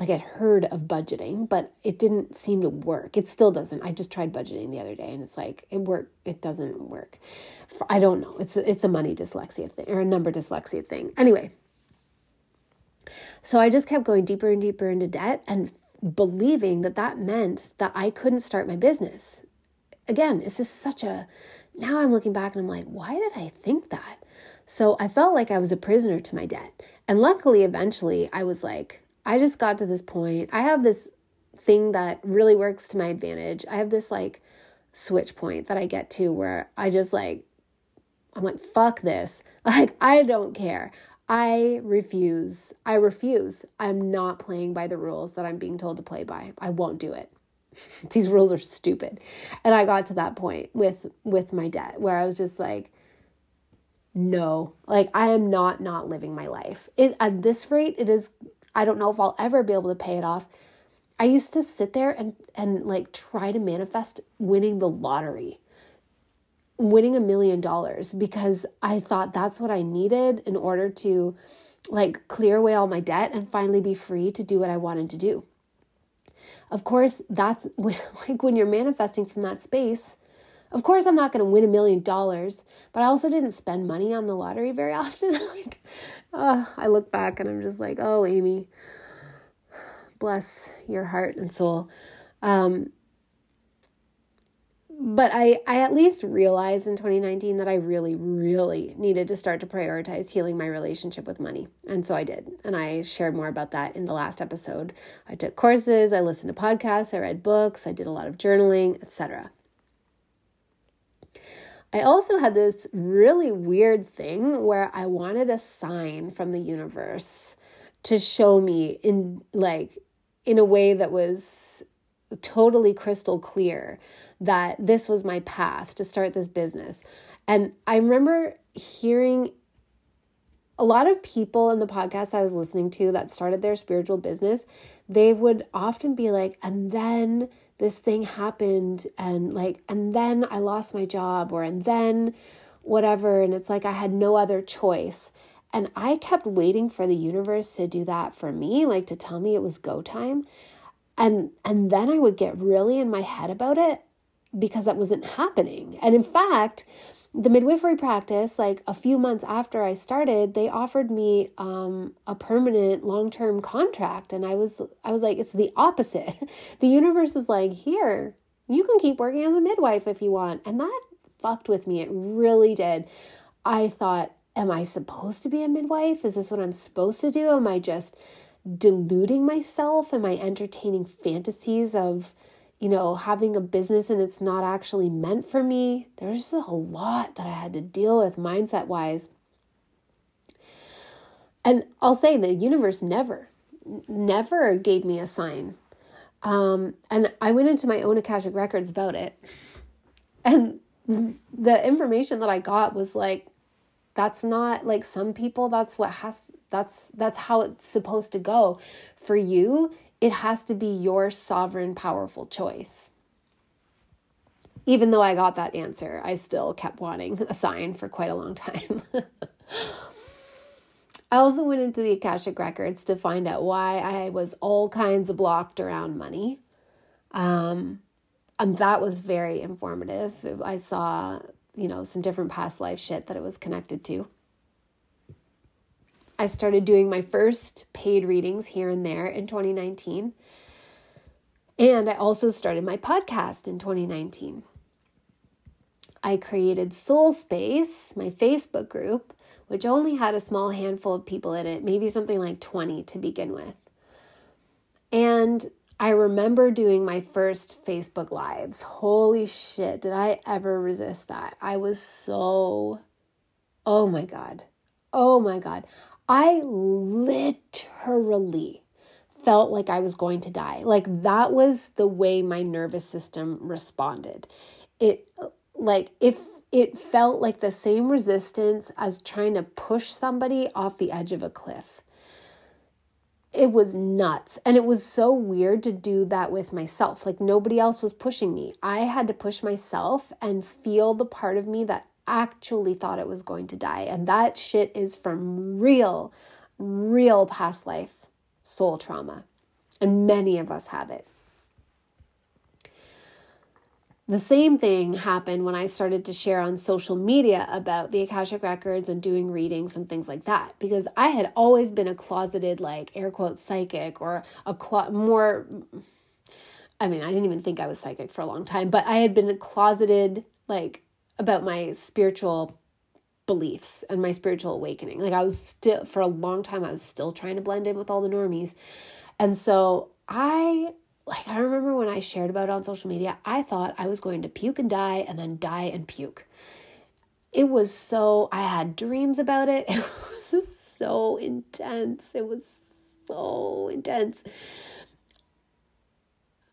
like I'd heard of budgeting, but it didn't seem to work. It still doesn't. I just tried budgeting the other day and it's like it work it doesn't work. I don't know. It's it's a money dyslexia thing or a number dyslexia thing. Anyway, so I just kept going deeper and deeper into debt and believing that that meant that I couldn't start my business. Again, it's just such a now I'm looking back and I'm like, why did I think that? So I felt like I was a prisoner to my debt. And luckily eventually I was like I just got to this point. I have this thing that really works to my advantage. I have this like switch point that I get to where I just like, I'm like, fuck this. Like, I don't care. I refuse. I refuse. I'm not playing by the rules that I'm being told to play by. I won't do it. These rules are stupid. And I got to that point with with my debt where I was just like no. Like I am not not living my life. It at this rate it is I don't know if I'll ever be able to pay it off. I used to sit there and and like try to manifest winning the lottery. Winning a million dollars because I thought that's what I needed in order to like clear away all my debt and finally be free to do what I wanted to do. Of course, that's like when you're manifesting from that space. Of course, I'm not going to win a million dollars, but I also didn't spend money on the lottery very often. like, uh, I look back and I'm just like, oh, Amy, bless your heart and soul. Um, but I, I at least realized in 2019 that I really, really needed to start to prioritize healing my relationship with money. And so I did. And I shared more about that in the last episode. I took courses, I listened to podcasts, I read books, I did a lot of journaling, etc. I also had this really weird thing where I wanted a sign from the universe to show me in like in a way that was totally crystal clear that this was my path to start this business. And I remember hearing a lot of people in the podcast I was listening to that started their spiritual business, they would often be like, and then this thing happened and like and then I lost my job or and then whatever and it's like I had no other choice. And I kept waiting for the universe to do that for me, like to tell me it was go time. And and then I would get really in my head about it because that wasn't happening. And in fact, the midwifery practice, like a few months after I started, they offered me um, a permanent long term contract, and I was I was like, it's the opposite. the universe is like, here, you can keep working as a midwife if you want, and that fucked with me. It really did. I thought, am I supposed to be a midwife? Is this what I'm supposed to do? Am I just deluding myself? Am I entertaining fantasies of you know, having a business and it's not actually meant for me. There's a lot that I had to deal with mindset wise. And I'll say the universe never, never gave me a sign. Um, and I went into my own Akashic records about it. And the information that I got was like, that's not like some people, that's what has, that's, that's how it's supposed to go. For you, it has to be your sovereign, powerful choice. Even though I got that answer, I still kept wanting a sign for quite a long time. I also went into the Akashic Records to find out why I was all kinds of blocked around money. Um, and that was very informative. I saw, you know, some different past life shit that it was connected to. I started doing my first paid readings here and there in 2019. And I also started my podcast in 2019. I created Soul Space, my Facebook group, which only had a small handful of people in it, maybe something like 20 to begin with. And I remember doing my first Facebook Lives. Holy shit, did I ever resist that? I was so, oh my God. Oh my God. I literally felt like I was going to die. Like that was the way my nervous system responded. It like if it felt like the same resistance as trying to push somebody off the edge of a cliff. It was nuts. And it was so weird to do that with myself. Like nobody else was pushing me. I had to push myself and feel the part of me that actually thought it was going to die. And that shit is from real, real past life soul trauma. And many of us have it. The same thing happened when I started to share on social media about the Akashic Records and doing readings and things like that. Because I had always been a closeted, like, air quote, psychic or a clo- more. I mean, I didn't even think I was psychic for a long time, but I had been closeted, like, about my spiritual beliefs and my spiritual awakening. Like, I was still, for a long time, I was still trying to blend in with all the normies. And so I like I remember when I shared about it on social media, I thought I was going to puke and die and then die and puke. It was so I had dreams about it. It was so intense. It was so intense.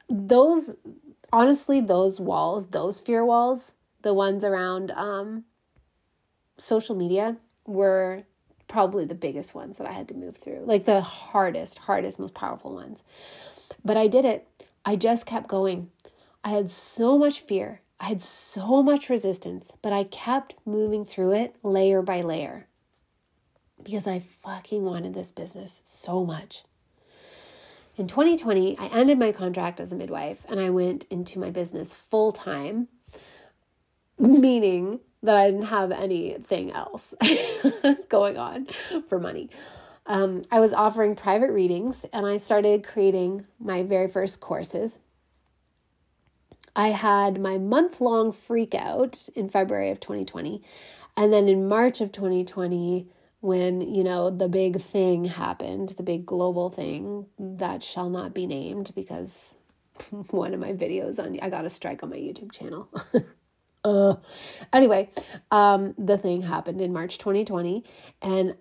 Those honestly, those walls, those fear walls, the ones around um social media were probably the biggest ones that I had to move through. Like the hardest, hardest, most powerful ones. But I did it. I just kept going. I had so much fear. I had so much resistance, but I kept moving through it layer by layer because I fucking wanted this business so much. In 2020, I ended my contract as a midwife and I went into my business full time, meaning that I didn't have anything else going on for money um, I was offering private readings and I started creating my very first courses. I had my month long freak out in February of 2020. And then in March of 2020, when, you know, the big thing happened, the big global thing that shall not be named because one of my videos on, I got a strike on my YouTube channel. uh. Anyway, um, the thing happened in March 2020, and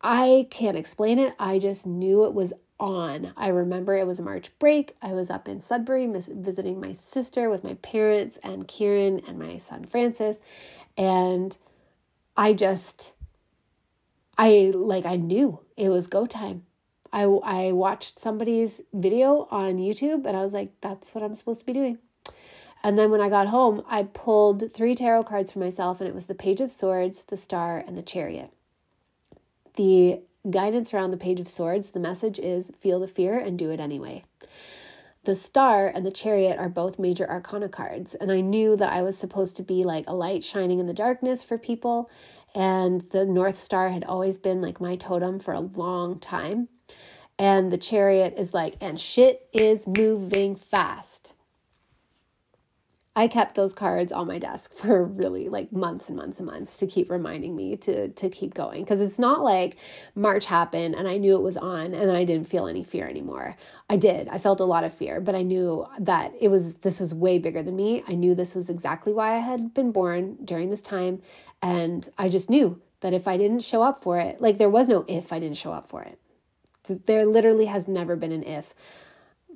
I can't explain it. I just knew it was on. I remember it was March break. I was up in Sudbury visiting my sister with my parents and Kieran and my son Francis. And I just, I like, I knew it was go time. I, I watched somebody's video on YouTube and I was like, that's what I'm supposed to be doing. And then when I got home, I pulled three tarot cards for myself, and it was the Page of Swords, the Star, and the Chariot the guidance around the Page of Swords, the message is feel the fear and do it anyway. The Star and the Chariot are both major arcana cards, and I knew that I was supposed to be like a light shining in the darkness for people. And the North Star had always been like my totem for a long time. And the Chariot is like, and shit is moving fast. I kept those cards on my desk for really like months and months and months to keep reminding me to to keep going because it's not like March happened and I knew it was on and I didn't feel any fear anymore. I did. I felt a lot of fear, but I knew that it was this was way bigger than me. I knew this was exactly why I had been born during this time and I just knew that if I didn't show up for it, like there was no if I didn't show up for it. There literally has never been an if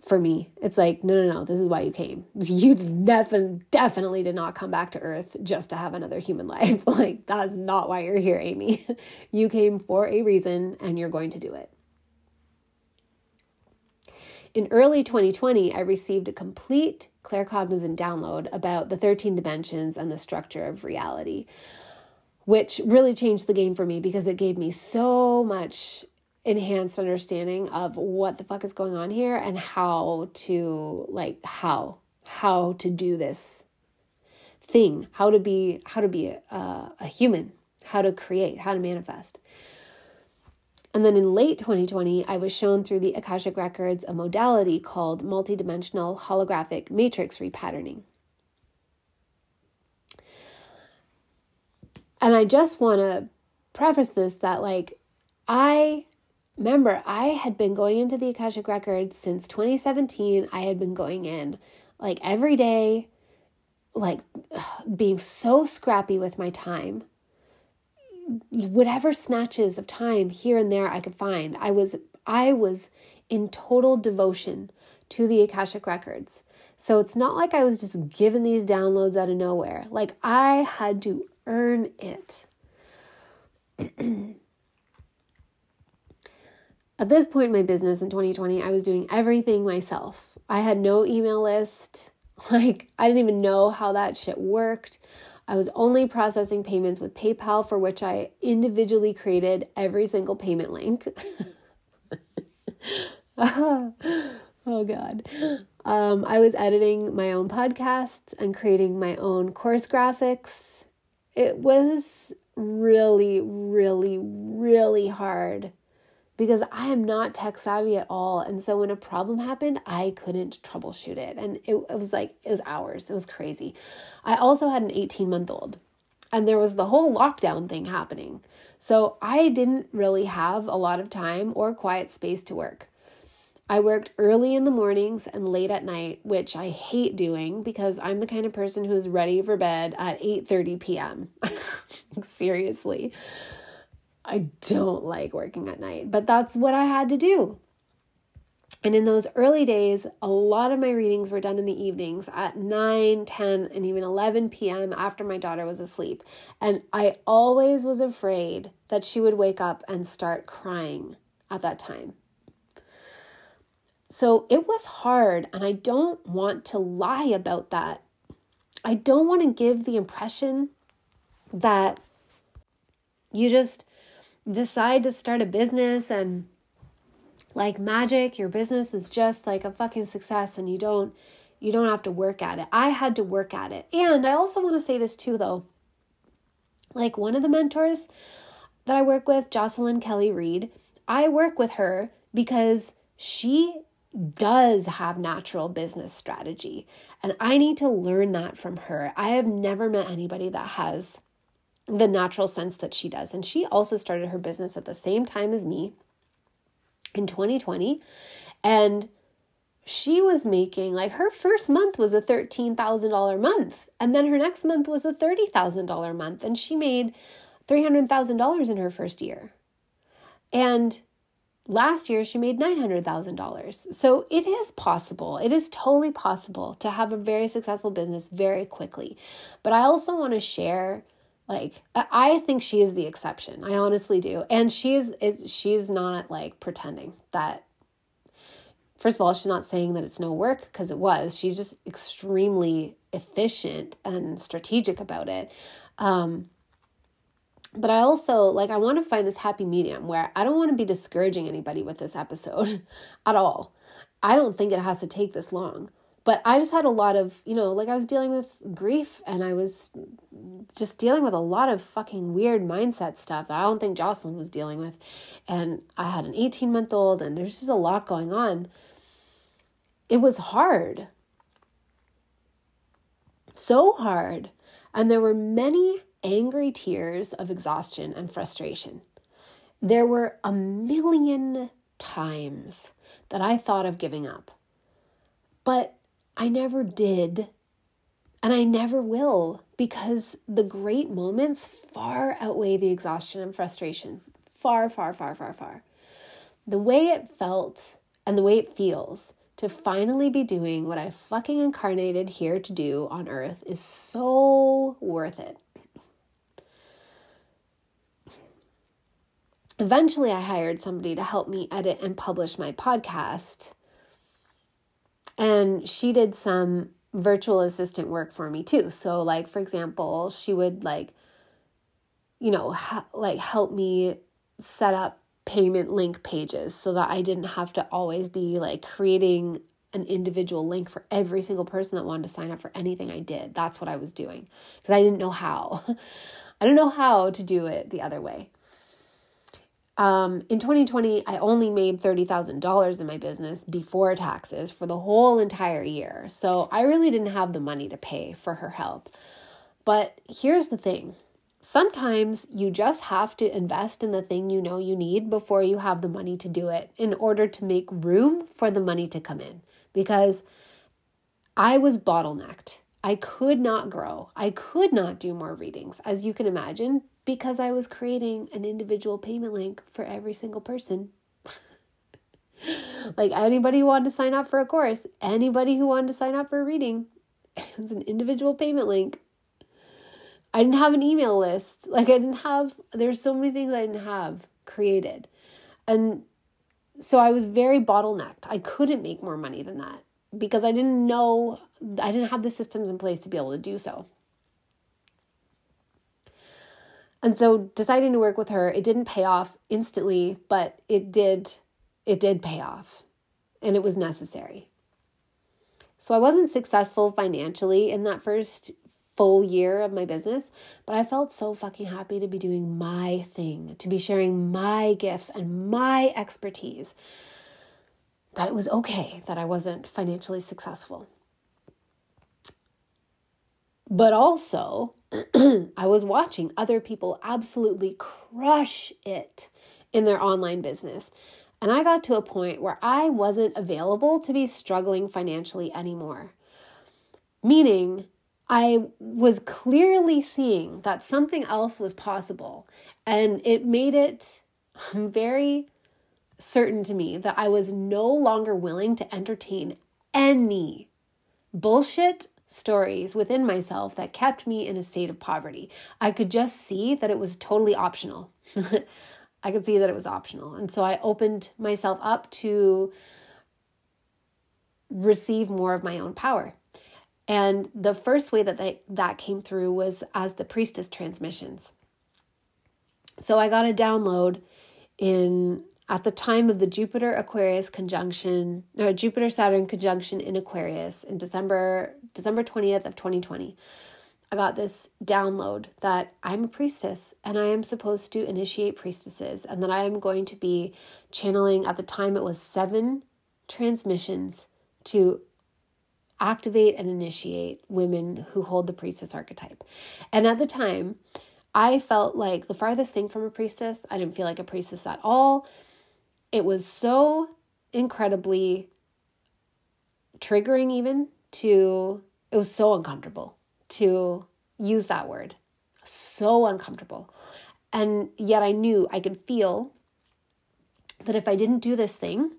for me. It's like, no, no, no, this is why you came. You definitely, definitely did not come back to Earth just to have another human life. like, that's not why you're here, Amy. you came for a reason and you're going to do it. In early 2020, I received a complete claircognizant download about the 13 dimensions and the structure of reality, which really changed the game for me because it gave me so much enhanced understanding of what the fuck is going on here and how to like how how to do this thing how to be how to be a, a human how to create how to manifest. And then in late 2020 i was shown through the akashic records a modality called multidimensional holographic matrix repatterning. And i just want to preface this that like i remember, I had been going into the Akashic Records since 2017. I had been going in like every day, like being so scrappy with my time. Whatever snatches of time here and there I could find, I was I was in total devotion to the Akashic Records. So it's not like I was just given these downloads out of nowhere. Like I had to earn it. At this point in my business in 2020, I was doing everything myself. I had no email list. Like, I didn't even know how that shit worked. I was only processing payments with PayPal, for which I individually created every single payment link. oh God. Um, I was editing my own podcasts and creating my own course graphics. It was really, really, really hard because I am not tech savvy at all. And so when a problem happened, I couldn't troubleshoot it. And it, it was like, it was hours. It was crazy. I also had an 18 month old and there was the whole lockdown thing happening. So I didn't really have a lot of time or quiet space to work. I worked early in the mornings and late at night, which I hate doing because I'm the kind of person who's ready for bed at 8:30 p.m. Seriously. I don't like working at night, but that's what I had to do. And in those early days, a lot of my readings were done in the evenings at 9, 10, and even 11 p.m. after my daughter was asleep. And I always was afraid that she would wake up and start crying at that time. So it was hard, and I don't want to lie about that. I don't want to give the impression that you just decide to start a business and like magic your business is just like a fucking success and you don't you don't have to work at it. I had to work at it. And I also want to say this too though. Like one of the mentors that I work with, Jocelyn Kelly Reed, I work with her because she does have natural business strategy. And I need to learn that from her. I have never met anybody that has the natural sense that she does. And she also started her business at the same time as me in 2020. And she was making like her first month was a $13,000 month. And then her next month was a $30,000 month. And she made $300,000 in her first year. And Last year, she made $900,000. So it is possible. It is totally possible to have a very successful business very quickly. But I also want to share like I think she is the exception. I honestly do. And she's is she's not like pretending that first of all, she's not saying that it's no work because it was. She's just extremely efficient and strategic about it. Um, but I also like I want to find this happy medium where I don't want to be discouraging anybody with this episode at all. I don't think it has to take this long. But I just had a lot of, you know, like I was dealing with grief and I was just dealing with a lot of fucking weird mindset stuff that I don't think Jocelyn was dealing with. And I had an 18 month old and there's just a lot going on. It was hard. So hard. And there were many angry tears of exhaustion and frustration. There were a million times that I thought of giving up, but I never did, and I never will because the great moments far outweigh the exhaustion and frustration. Far, far, far, far, far. The way it felt and the way it feels to finally be doing what I fucking incarnated here to do on earth is so worth it. eventually I hired somebody to help me edit and publish my podcast. And she did some virtual assistant work for me too. So like for example, she would like you know, ha- like help me set up payment link pages so that I didn't have to always be like creating an individual link for every single person that wanted to sign up for anything I did. That's what I was doing because I didn't know how. I don't know how to do it the other way. Um, in 2020, I only made $30,000 in my business before taxes for the whole entire year. So I really didn't have the money to pay for her help. But here's the thing sometimes you just have to invest in the thing you know you need before you have the money to do it in order to make room for the money to come in. Because I was bottlenecked. I could not grow. I could not do more readings, as you can imagine, because I was creating an individual payment link for every single person. like anybody who wanted to sign up for a course, anybody who wanted to sign up for a reading, it was an individual payment link. I didn't have an email list. Like I didn't have there's so many things I didn't have created. And so I was very bottlenecked. I couldn't make more money than that because I didn't know I didn't have the systems in place to be able to do so. And so deciding to work with her, it didn't pay off instantly, but it did it did pay off. and it was necessary. So I wasn't successful financially in that first full year of my business, but I felt so fucking happy to be doing my thing, to be sharing my gifts and my expertise that it was okay that I wasn't financially successful. But also, I was watching other people absolutely crush it in their online business. And I got to a point where I wasn't available to be struggling financially anymore. Meaning, I was clearly seeing that something else was possible. And it made it very certain to me that I was no longer willing to entertain any bullshit stories within myself that kept me in a state of poverty. I could just see that it was totally optional. I could see that it was optional. And so I opened myself up to receive more of my own power. And the first way that they, that came through was as the priestess transmissions. So I got a download in at the time of the Jupiter Aquarius conjunction, no, Jupiter Saturn conjunction in Aquarius in December December 20th of 2020. I got this download that I'm a priestess and I am supposed to initiate priestesses and that I am going to be channeling at the time it was 7 transmissions to activate and initiate women who hold the priestess archetype. And at the time, I felt like the farthest thing from a priestess. I didn't feel like a priestess at all it was so incredibly triggering, even to, it was so uncomfortable to use that word. So uncomfortable. And yet I knew I could feel that if I didn't do this thing,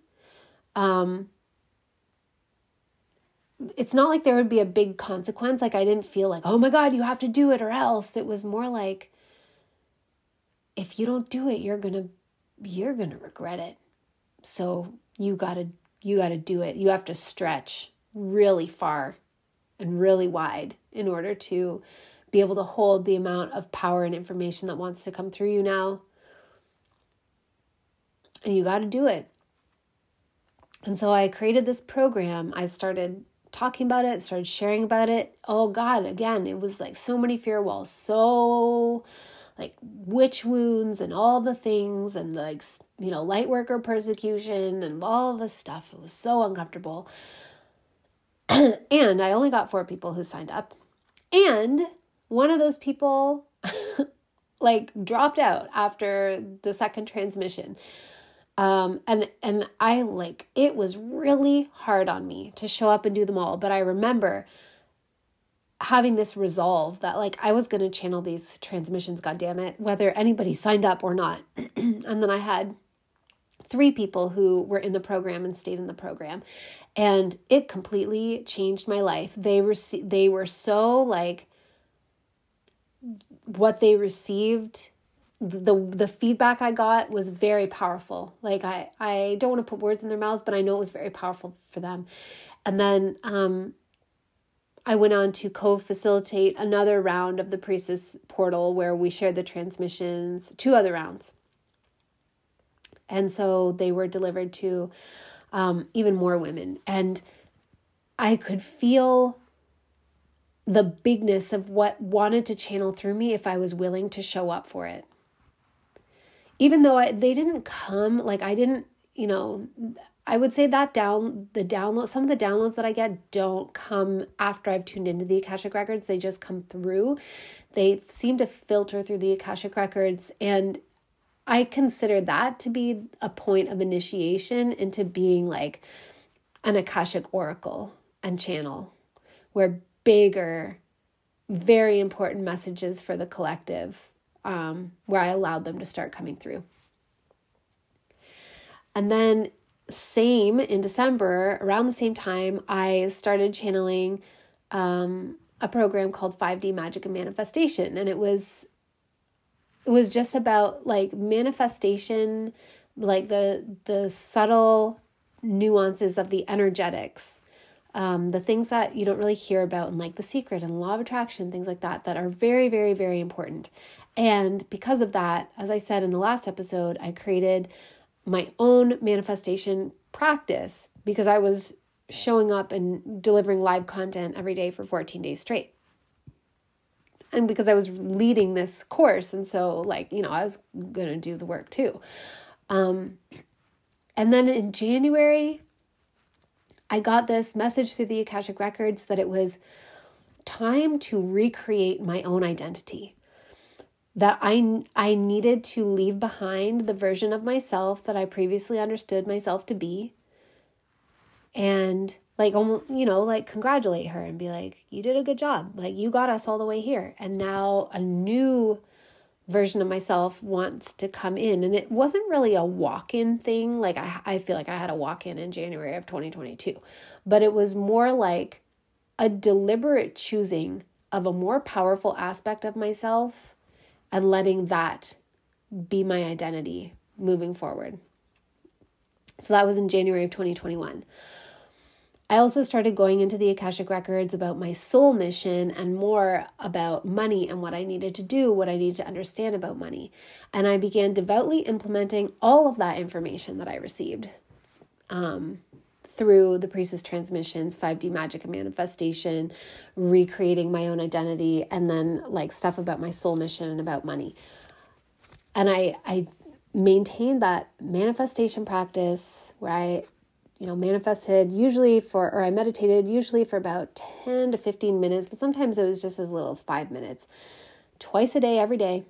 um, it's not like there would be a big consequence. Like I didn't feel like, oh my God, you have to do it or else. It was more like, if you don't do it, you're to you're to regret it. So you got to you got to do it. You have to stretch really far and really wide in order to be able to hold the amount of power and information that wants to come through you now. And you got to do it. And so I created this program. I started talking about it, started sharing about it. Oh God, again, it was like so many fear walls, so like witch wounds and all the things and like you know light worker persecution and all the stuff. It was so uncomfortable. And i only got four people who signed up. And one of those people like dropped out after the second transmission. Um and and i like it was really hard on me to show up and do them all. But i remember having this resolve that like I was going to channel these transmissions god damn it whether anybody signed up or not and then I had three people who were in the program and stayed in the program and it completely changed my life they rece- they were so like what they received the the feedback I got was very powerful. Like I I don't want to put words in their mouths, but I know it was very powerful for them. And then um I went on to co facilitate another round of the Priestess portal where we shared the transmissions, two other rounds. And so they were delivered to um, even more women. And I could feel the bigness of what wanted to channel through me if I was willing to show up for it. Even though I, they didn't come, like I didn't, you know, I would say that down the download some of the downloads that I get don't come after I've tuned into the Akashic records. They just come through. They seem to filter through the Akashic records and I consider that to be a point of initiation into being like an Akashic oracle and channel where bigger very important messages for the collective um, where I allowed them to start coming through. And then same in December, around the same time, I started channeling um, a program called 5D Magic and Manifestation, and it was it was just about like manifestation, like the the subtle nuances of the energetics, um, the things that you don't really hear about, and like the secret and law of attraction, things like that, that are very, very, very important. And because of that, as I said in the last episode, I created my own manifestation practice because I was showing up and delivering live content every day for 14 days straight. And because I was leading this course, and so, like, you know, I was to do the work too. Um, and then in January, I got this message through the Akashic Records that it was time to recreate my own identity. That I, I needed to leave behind the version of myself that I previously understood myself to be and like you know like congratulate her and be like you did a good job. Like you got us all the way here. And now a new version of myself wants to come in. And it wasn't really a walk-in thing. Like i, I feel like i had a walk-in in january of 2022 but it was more like a deliberate choosing of a more powerful aspect of myself and letting that be my identity moving forward. So that was in january of 2021 I also started going into the Akashic Records about my soul mission and more about money and what I needed to do, what I needed to understand about money. And I began devoutly implementing all of that information that I received. Um, through the Priestess Transmissions, 5D Magic and Manifestation, recreating my own identity, and then like stuff about my soul mission and about money. And I, I maintained that manifestation practice where I you know, manifested usually for, or I meditated usually for about 10 to 15 minutes, but sometimes it was just as little as five minutes, twice a day, every day.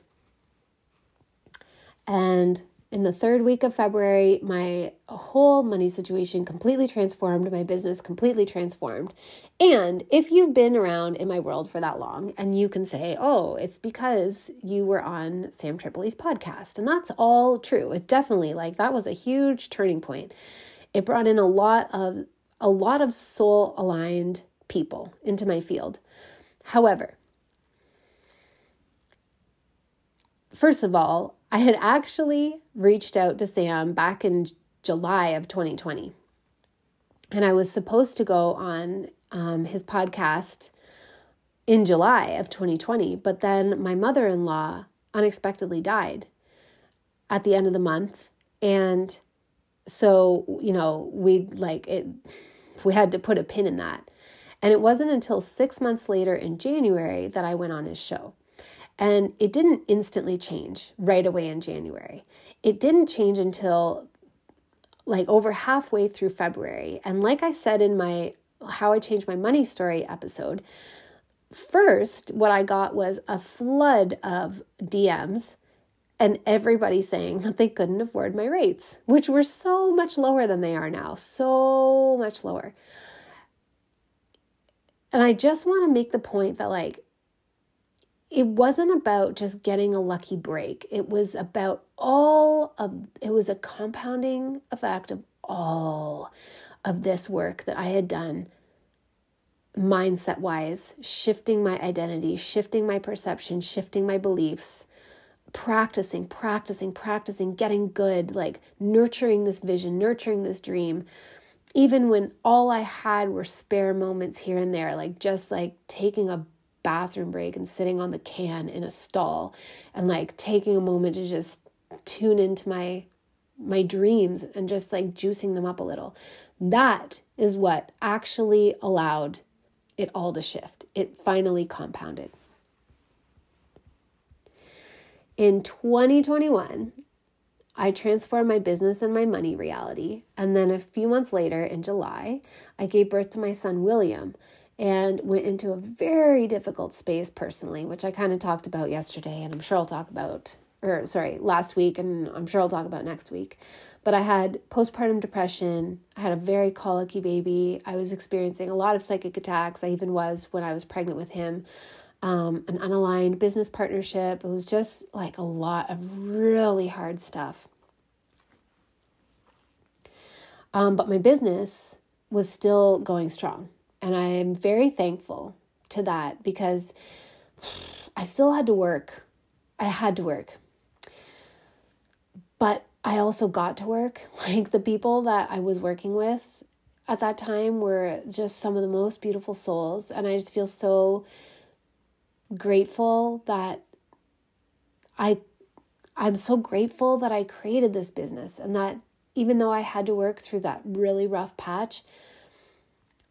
And in the third week of February, my whole money situation completely transformed, my business completely transformed. And if you've been around in my world for that long, and you can say, oh, it's because you were on Sam Tripoli's podcast. And that's all true. It's definitely like that was a huge turning point. It brought in a lot of a lot of soul aligned people into my field. However, first of all, I had actually reached out to Sam back in July of 2020. And I was supposed to go on um, his podcast in July of 2020, but then my mother in law unexpectedly died at the end of the month. And so you know we like it we had to put a pin in that and it wasn't until six months later in january that i went on his show and it didn't instantly change right away in january it didn't change until like over halfway through february and like i said in my how i changed my money story episode first what i got was a flood of dms and everybody saying that they couldn't afford my rates, which were so much lower than they are now, so much lower. And I just want to make the point that, like, it wasn't about just getting a lucky break. It was about all of, it was a compounding effect of all of this work that I had done mindset wise, shifting my identity, shifting my perception, shifting my beliefs practicing, practicing, practicing, getting good, like nurturing this vision, nurturing this dream. Even when all I had were spare moments here and there, like just like taking a bathroom break and sitting on the can in a stall and like taking a moment to just tune into my my dreams and just like juicing them up a little. That is what actually allowed it all to shift. It finally compounded in 2021, I transformed my business and my money reality. And then a few months later, in July, I gave birth to my son, William, and went into a very difficult space personally, which I kind of talked about yesterday, and I'm sure I'll talk about, or sorry, last week, and I'm sure I'll talk about next week. But I had postpartum depression. I had a very colicky baby. I was experiencing a lot of psychic attacks. I even was when I was pregnant with him um, an unaligned business partnership. It was just like a lot of really hard stuff. Um, but my business was still going strong. And I am very thankful to that because I still had to work. I had to work. But I also got to work. Like the people that I was working with at that time were just some of the most beautiful souls. And I just feel so grateful that I I'm so grateful that I created this business and that even though I had to work through that really rough patch,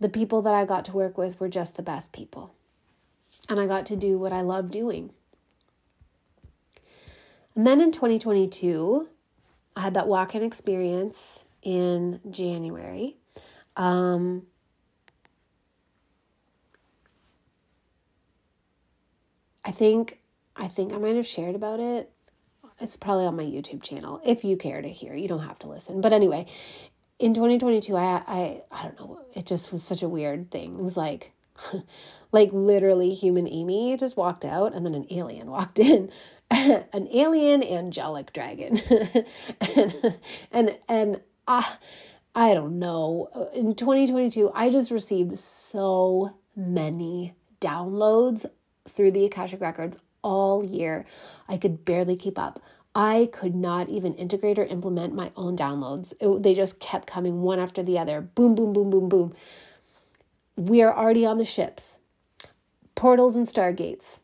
the people that I got to work with were just the best people. And I got to do what I love doing. And then in 2022, I had that walk in experience in January. Um, I think I think I might have shared about it. It's probably on my YouTube channel if you care to hear. You don't have to listen. But anyway, in 2022 I I I don't know, it just was such a weird thing. It was like like literally human Amy just walked out and then an alien walked in. an alien angelic dragon. and and and I I don't know. In 2022 I just received so many downloads through the Akashic Records all year. I could barely keep up. I could not even integrate or implement my own downloads. It, they just kept coming one after the other. Boom, boom, boom, boom, boom. We are already on the ships. Portals and stargates,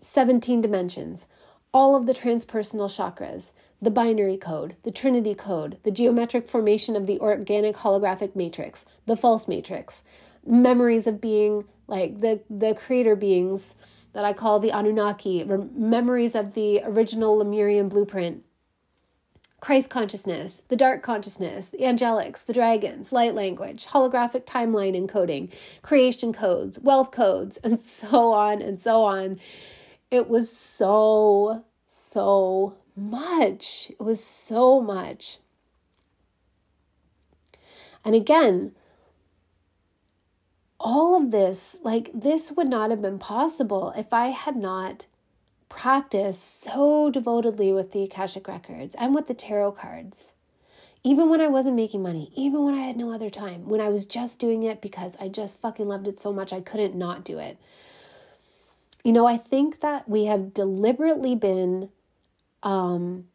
17 dimensions, all of the transpersonal chakras, the binary code, the trinity code, the geometric formation of the organic holographic matrix, the false matrix, memories of being like the the creator beings that I call the Anunnaki, memories of the original Lemurian blueprint, Christ consciousness, the dark consciousness, the angelics, the dragons, light language, holographic timeline encoding, creation codes, wealth codes, and so on and so on. It was so, so much. It was so much. And again, all of this, like, this would not have been possible if I had not practiced so devotedly with the Akashic Records and with the tarot cards. Even when I wasn't making money, even when I had no other time, when I was just doing it because I just fucking loved it so much I couldn't not do it. You know, I think that we have deliberately been um,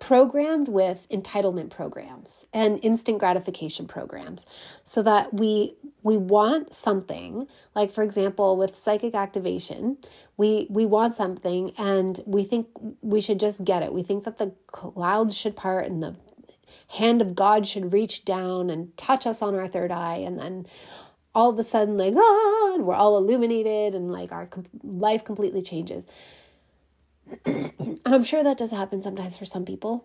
programmed with entitlement programs and instant gratification programs so that we we want something like for example with psychic activation we we want something and we think we should just get it. We think that the clouds should part and the hand of god should reach down and touch us on our third eye and then all of a sudden like ah, and we're all illuminated and like our life completely changes and I'm sure that does happen sometimes for some people.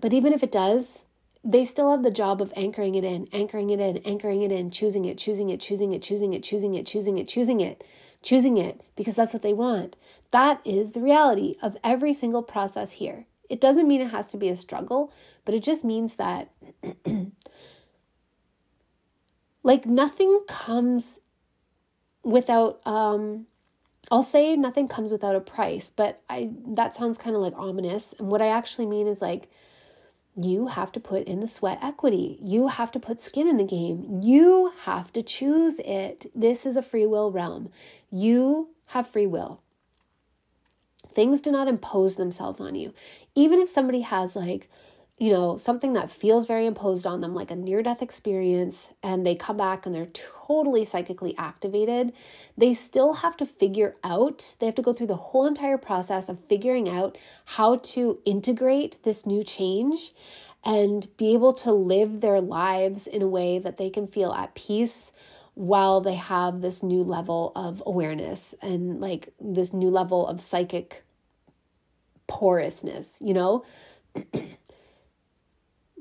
But even if it does, they still have the job of anchoring it in, anchoring it in, anchoring it in, choosing it, choosing it, choosing it, choosing it, choosing it, choosing it, choosing it, choosing it, because that's what they want. That is the reality of every single process here. It doesn't mean it has to be a struggle, but it just means that, like, nothing comes without um, I'll say nothing comes without a price, but I that sounds kind of like ominous. And what I actually mean is like you have to put in the sweat equity. You have to put skin in the game. You have to choose it. This is a free will realm. You have free will. Things do not impose themselves on you. Even if somebody has like you know, something that feels very imposed on them, like a near death experience, and they come back and they're totally psychically activated, they still have to figure out, they have to go through the whole entire process of figuring out how to integrate this new change and be able to live their lives in a way that they can feel at peace while they have this new level of awareness and like this new level of psychic porousness, you know?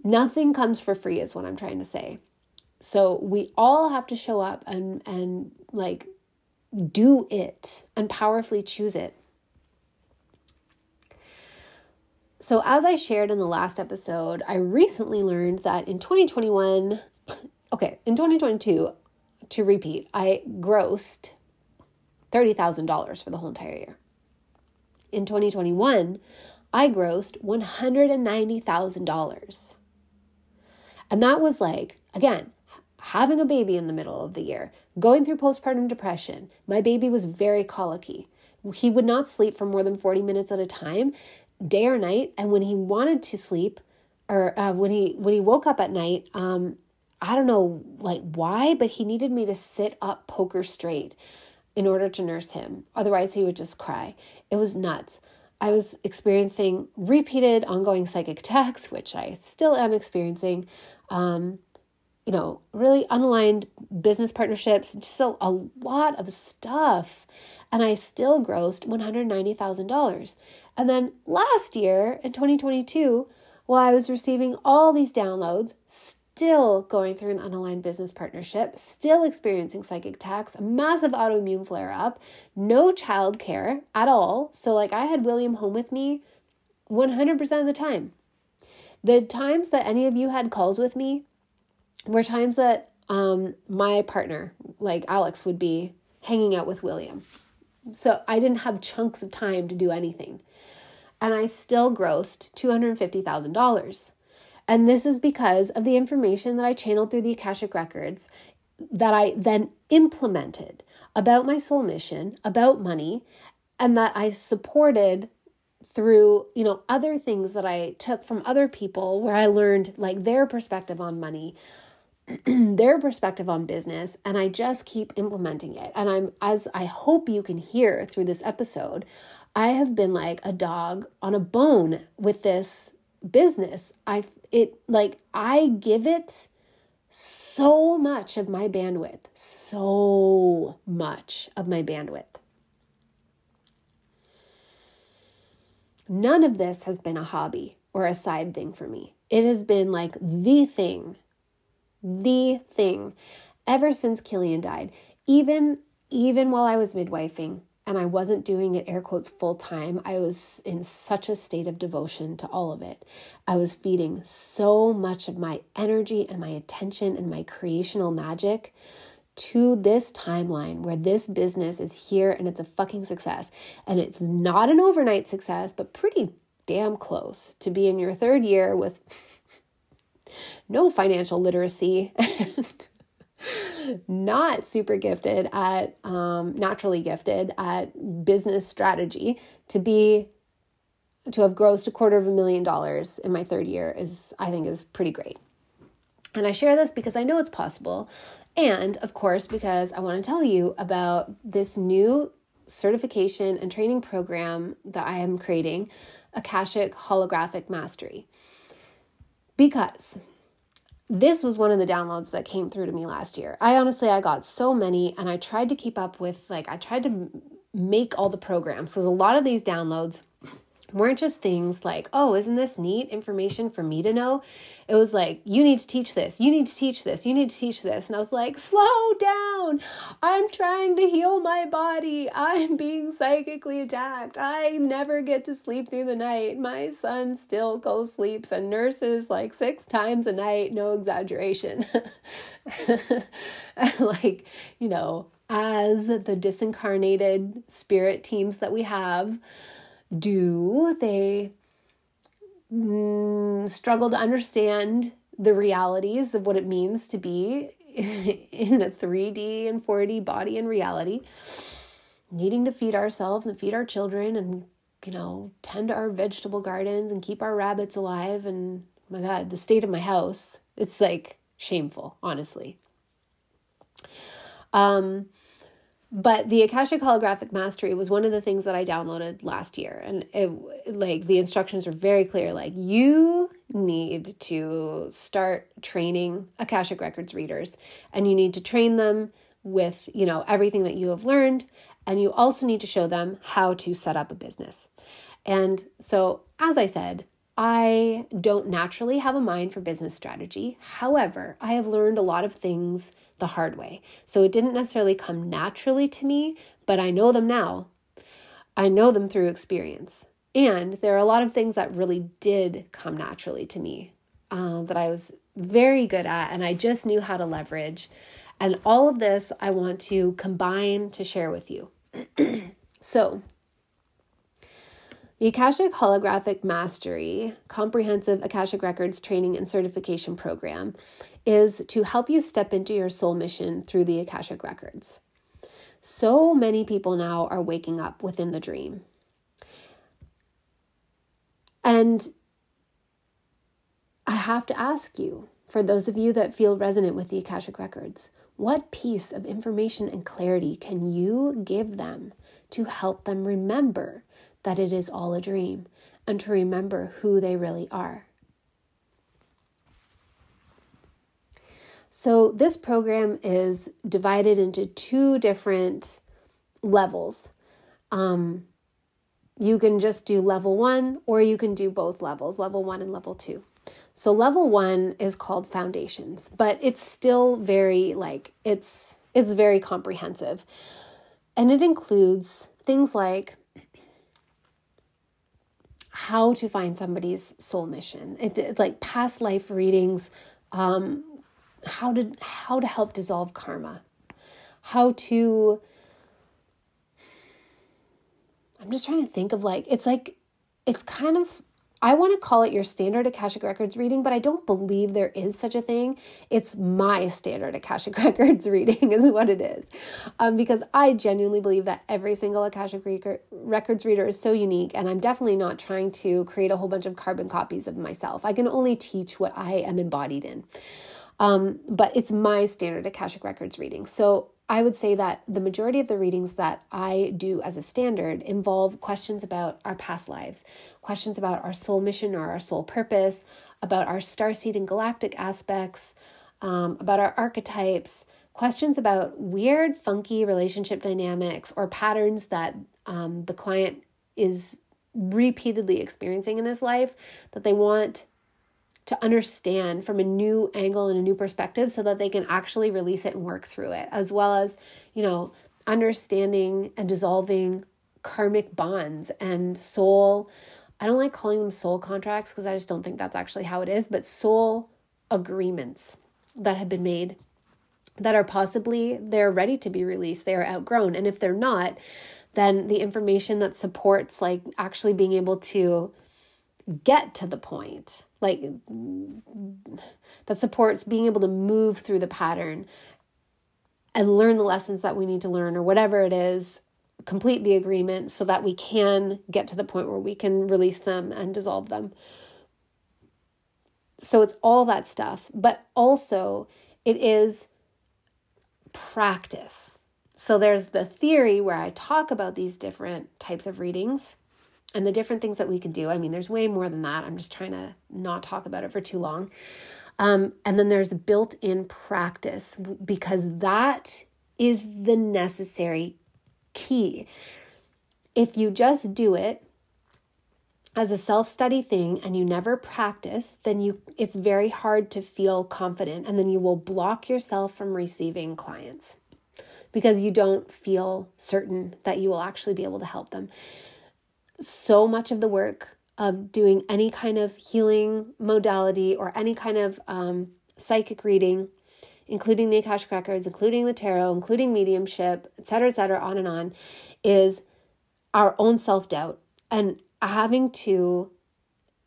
Nothing comes for free, is what I'm trying to say. So we all have to show up and and like do it and powerfully choose it. So, as I shared in the last episode, I recently learned that in 2021, okay, in 2022, to repeat, I grossed $30,000 for the whole entire year. In 2021, I grossed $190,000. And that was like, again, having a baby in the middle of the year, going through postpartum depression. My baby was very colicky. He would not sleep for more than 40 minutes at a time, day or night. And when he wanted to sleep, or uh, when he when he woke up at night, um, I don't know like why, but he needed me to sit up poker straight in order to nurse him. Otherwise, he would just cry. It was nuts. I was experiencing repeated ongoing psychic attacks, which I still am experiencing. Um, you know, really unaligned business partnerships, just a, a lot of stuff. And I still grossed $190,000. And then last year in 2022, while I was receiving all these downloads, still going through an unaligned business partnership, still experiencing psychic attacks, a massive autoimmune flare up, no childcare at all. So, like, I had William home with me 100% of the time. The times that any of you had calls with me were times that um, my partner, like Alex, would be hanging out with William. So, I didn't have chunks of time to do anything. And I still grossed $250,000. And this is because of the information that I channeled through the Akashic Records that I then implemented about my soul mission, about money, and that I supported through, you know, other things that I took from other people where I learned like their perspective on money, their perspective on business, and I just keep implementing it. And I'm as I hope you can hear through this episode, I have been like a dog on a bone with this business. I it like I give it so much of my bandwidth, so much of my bandwidth. None of this has been a hobby or a side thing for me. It has been like the thing, the thing ever since Killian died. Even even while I was midwifing, and I wasn't doing it air quotes full time. I was in such a state of devotion to all of it. I was feeding so much of my energy and my attention and my creational magic to this timeline where this business is here and it's a fucking success. And it's not an overnight success, but pretty damn close to be in your third year with no financial literacy not super gifted at um, naturally gifted at business strategy to be to have grossed a quarter of a million dollars in my third year is i think is pretty great and i share this because i know it's possible and of course because i want to tell you about this new certification and training program that i am creating akashic holographic mastery because this was one of the downloads that came through to me last year. I honestly I got so many and I tried to keep up with like I tried to make all the programs because a lot of these downloads weren't just things like, oh, isn't this neat information for me to know? It was like, you need to teach this, you need to teach this, you need to teach this. And I was like, slow down. I'm trying to heal my body. I'm being psychically attacked. I never get to sleep through the night. My son still co sleeps and nurses like six times a night, no exaggeration. like, you know, as the disincarnated spirit teams that we have, do. They mm, struggle to understand the realities of what it means to be in a 3D and 4D body and reality, needing to feed ourselves and feed our children and, you know, tend to our vegetable gardens and keep our rabbits alive. And my God, the state of my house, it's like shameful, honestly. Um, but the akashic holographic mastery was one of the things that i downloaded last year. And it like the instructions are very clear like you need to start training akashic records readers. And you need to train them with you know everything that you have learned. And you also need to show them how to set up a business. And so as i said I don't naturally have a mind for business strategy. However, I have learned a lot of things the hard way. So it didn't necessarily come naturally to me, but I know them now. I know them through experience. And there are a lot of things that really did come naturally to me uh, that I was very good at and I just knew how to leverage. And all of this I want to combine to share with you. so, the Akashic Holographic Mastery Comprehensive Akashic Records Training and Certification Program is to help you step into your soul mission through the Akashic Records. So many people now are waking up within the dream. And I have to ask you, for those of you that feel resonant with the Akashic Records, what piece of information and clarity can you give them to help them remember that it is all a dream and to remember who they really are. So, this program is divided into two different levels. Um, you can just do level one, or you can do both levels, level one and level two. So, level one is called foundations, but it's still very like it's it's very comprehensive, and it includes things like how to find somebody's soul mission. It did like past life readings, um, how to how to help dissolve karma, how to. I'm just trying to think of like it's like it's kind of I want to call it your standard Akashic Records reading, but I don't believe there is such a thing. It's my standard Akashic Records reading, is what it is. Um, because I genuinely believe that every single Akashic Records reader is so unique, and I'm definitely not trying to create a whole bunch of carbon copies of myself. I can only teach what I am embodied in. Um, but it's my standard Akashic Records reading. So I would say that the majority of the readings that I do as a standard involve questions about our past lives, questions about our soul mission or our soul purpose, about our star seed and galactic aspects, um, about our archetypes, questions about weird, funky relationship dynamics or patterns that um, the client is repeatedly experiencing in this life that they want to understand from a new angle and a new perspective so that they can actually release it and work through it, as well as, you know, understanding and dissolving karmic bonds and soul. I don't like calling them soul contracts because I just don't think that's actually how it is, but soul agreements that have been made that are possibly they're ready to be released, they are outgrown. And if they're not, then the information that supports like actually being able to get to the point like that supports being able to move through the pattern and learn the lessons that we need to learn or whatever it is complete the agreement so that we can get to the point where we can release them and dissolve them. So it's all that stuff but also it is practice. So there's the theory where i talk about these different types of readings and the different things that we can do. I mean, there's way more than that. I'm just trying to not talk about it for too long. Um, and then there's built in practice because that is the necessary key. If you just do it as a self-study thing and you never practice, then you it's very hard to feel confident and then you will block yourself from receiving clients because you don't feel certain that you will actually be able to help them so much of the work of doing any kind of healing modality or any kind of um, psychic reading, including the Akashic Records, including the tarot, including mediumship, etc., etc., on and on, is our own self doubt and having to.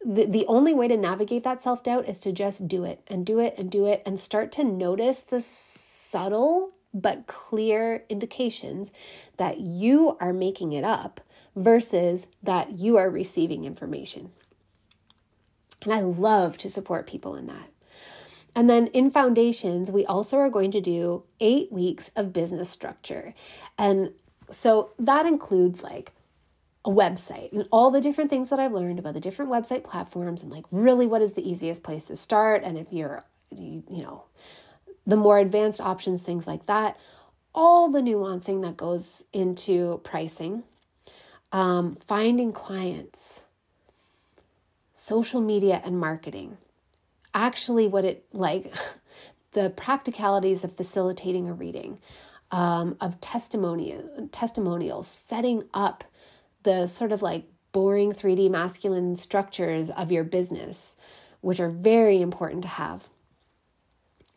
The, the only way to navigate that self doubt is to just do it and do it and do it and start to notice the subtle but clear indications that you are making it up versus that you are receiving information. And I love to support people in that. And then in foundations, we also are going to do eight weeks of business structure. And so that includes like a website and all the different things that I've learned about the different website platforms and like really what is the easiest place to start. And if you're, you, you know, the more advanced options, things like that, all the nuancing that goes into pricing um, finding clients, social media and marketing. Actually, what it like the practicalities of facilitating a reading, um, of testimony, testimonials, setting up the sort of like boring 3D masculine structures of your business, which are very important to have.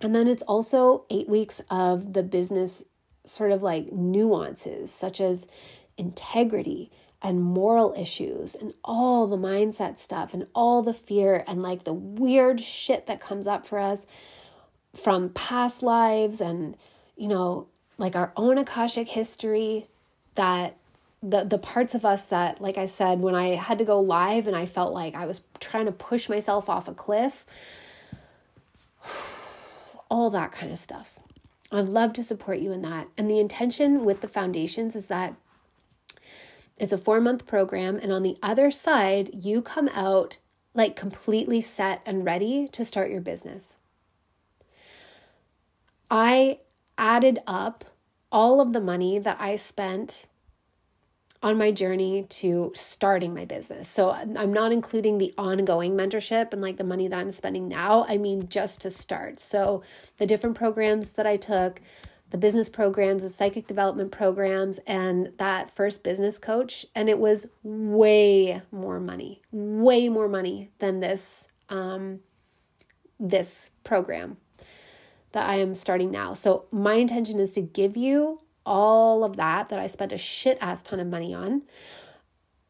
And then it's also eight weeks of the business sort of like nuances, such as integrity and moral issues and all the mindset stuff and all the fear and like the weird shit that comes up for us from past lives and you know like our own akashic history that the the parts of us that like I said when I had to go live and I felt like I was trying to push myself off a cliff all that kind of stuff. I'd love to support you in that. And the intention with the foundations is that It's a four month program. And on the other side, you come out like completely set and ready to start your business. I added up all of the money that I spent on my journey to starting my business. So I'm not including the ongoing mentorship and like the money that I'm spending now. I mean, just to start. So the different programs that I took, the business programs, the psychic development programs, and that first business coach. And it was way more money, way more money than this um, this program that I am starting now. So my intention is to give you all of that that I spent a shit ass ton of money on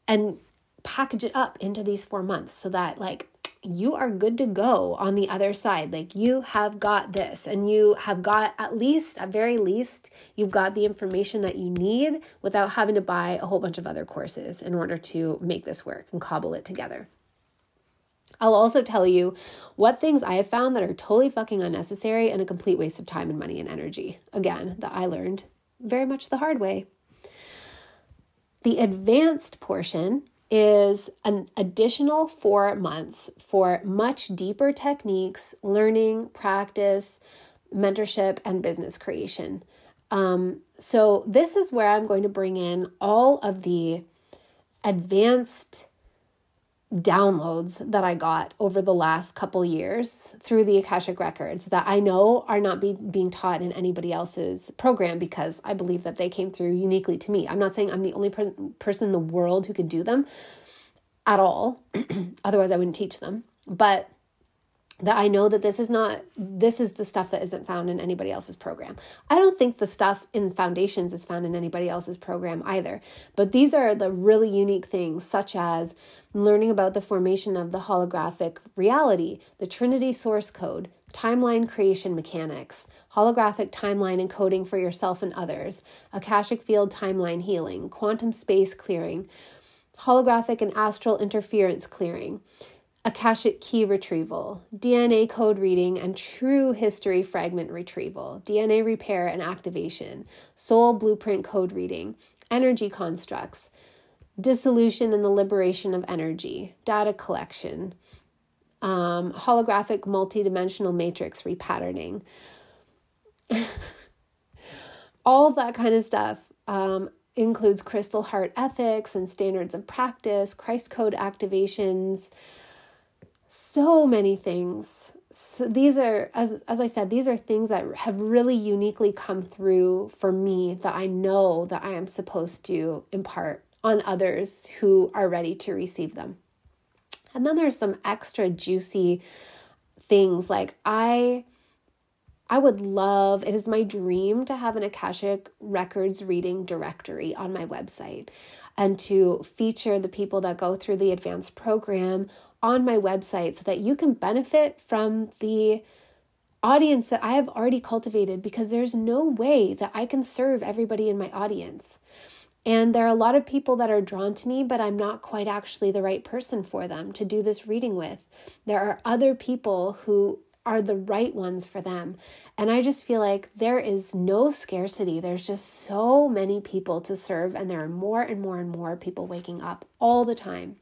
and package it up into these four months so that like you are good to go on the other side. Like you have got this and you have got at least, at very least, you've got the information that you need without having to buy a whole bunch of other courses in order to make this work and cobble it together. I'll also tell you what things I have found that are totally fucking unnecessary and a complete waste of time and money and energy. Again, that I learned very much the hard way. The advanced portion is an additional four months for much deeper techniques, learning, practice, mentorship, and business creation. Um, so, this is where I'm going to bring in all of the advanced downloads that I got over the last couple years through the Akashic Records that I know are not be, being taught in anybody else's program because I believe that they came through uniquely to me. I'm not saying I'm the only per- person in the world who could do them at all, otherwise, I wouldn't teach them. But that I know that this is not this is the stuff that isn't found in anybody else's program. I don't think the stuff in foundations is found in anybody else's program either. But these are the really unique things such as learning about the formation of the holographic reality, the Trinity source code, timeline creation mechanics, holographic timeline encoding for yourself and others, Akashic field timeline healing, quantum space clearing, holographic and astral interference clearing Akashic key retrieval, DNA code reading and true history fragment retrieval, DNA repair and activation, soul blueprint code reading, energy constructs, dissolution and the liberation of energy, data collection, um, holographic multidimensional matrix repatterning, all that kind of stuff. Um, includes crystal heart ethics and standards of practice, Christ code activations, so many things. So these are as as I said, these are things that have really uniquely come through for me that I know that I am supposed to impart on others who are ready to receive them. And then there's some extra juicy things like I I would love, it is my dream to have an Akashic Records reading directory on my website and to feature the people that go through the advanced program on my website so that you can benefit from the audience that I have already cultivated because there's no way that I can serve everybody in my audience. And there are a lot of people that are drawn to me, but I'm not quite actually the right person for them to do this reading with. There are other people who are the right ones for them. And I just feel like there is no scarcity. There's just so many people to serve, and there are more and more and more people waking up all the time.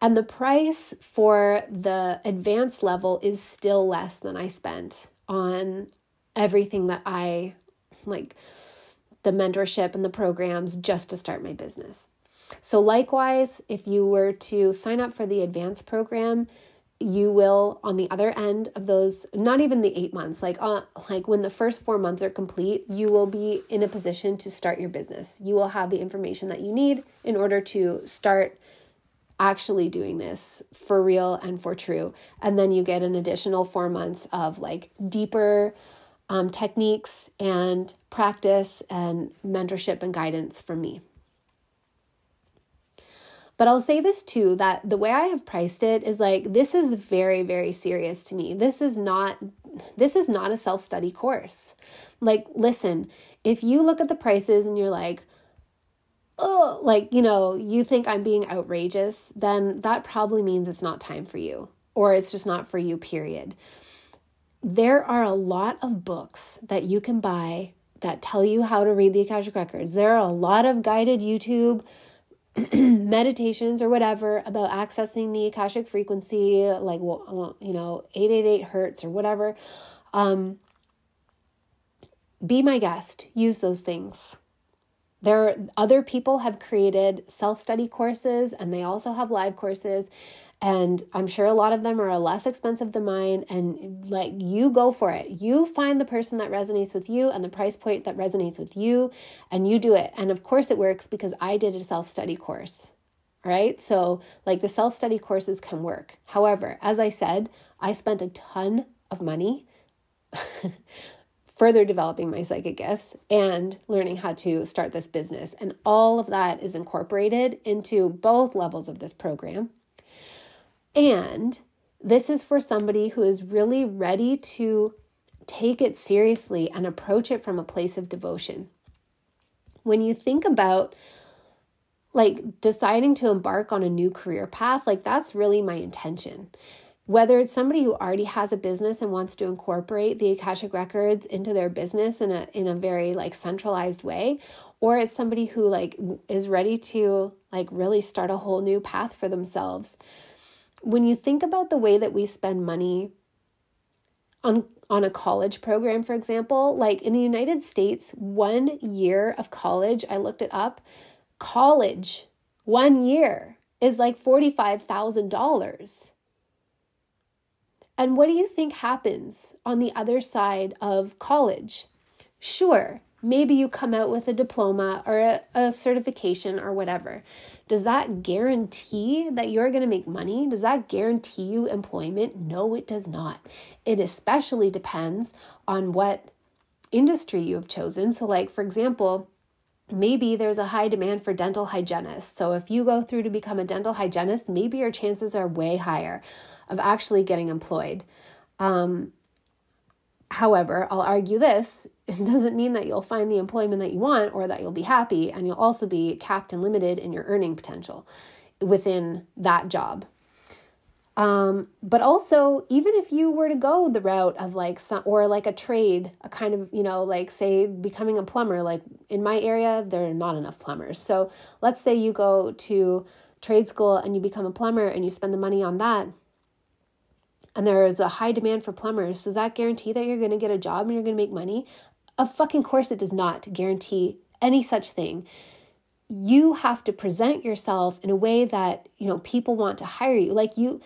And the price for the advanced level is still less than I spent on everything that I like the mentorship and the programs just to start my business. So, likewise, if you were to sign up for the advanced program, you will on the other end of those not even the 8 months like uh, like when the first 4 months are complete you will be in a position to start your business you will have the information that you need in order to start actually doing this for real and for true. And then you get an additional four months of like deeper um, techniques and practice and mentorship and guidance from me. But I'll say this too that the way I have priced it is like this is very very serious to me. This is not this is not a self-study course. Like listen, if you look at the prices and you're like, oh, like, you know, you think I'm being outrageous, then that probably means it's not time for you or it's just not for you, period. There are a lot of books that you can buy that tell you how to read the Akashic Records. There are a lot of guided YouTube meditations or whatever about accessing the Akashic frequency, like, you know, 888 hertz or whatever. Um, be my guest, use those things. There, other people have created self study courses and they also have live courses. And I'm sure a lot of them are less expensive than mine. And like, you go for it. You find the person that resonates with you and the price point that resonates with you, and you do it. And of course, it works because I did a self study course. Right. So, like, the self study courses can work. However, as I said, I spent a ton of money further developing my psychic gifts and learning how to start this business. And all of that is incorporated into both levels of this program. And this is for somebody who is really ready to take it seriously and approach it from a place of devotion. When you think about like deciding to embark on a new career path, like that's really my intention. Whether it's somebody who already has a business and wants to incorporate the Akashic records into their business in a in a very like centralized way, or it's somebody who like is ready to like really start a whole new path for themselves. When you think about the way that we spend money on on a college program for example like in the United States one year of college I looked it up college one year is like $45,000 and what do you think happens on the other side of college sure maybe you come out with a diploma or a, a certification or whatever does that guarantee that you're going to make money? Does that guarantee you employment? No, it does not. It especially depends on what industry you have chosen. So, like, for example, maybe there's a high demand for dental hygienists. So, if you go through to become a dental hygienist, maybe your chances are way higher of actually getting employed. Um, However, I'll argue this it doesn't mean that you'll find the employment that you want or that you'll be happy, and you'll also be capped and limited in your earning potential within that job. Um, but also, even if you were to go the route of like some, or like a trade, a kind of, you know, like say becoming a plumber, like in my area, there are not enough plumbers. So let's say you go to trade school and you become a plumber and you spend the money on that and there is a high demand for plumbers, does that guarantee that you're going to get a job and you're going to make money? Of fucking course, it does not guarantee any such thing. You have to present yourself in a way that you know people want to hire you. Like you,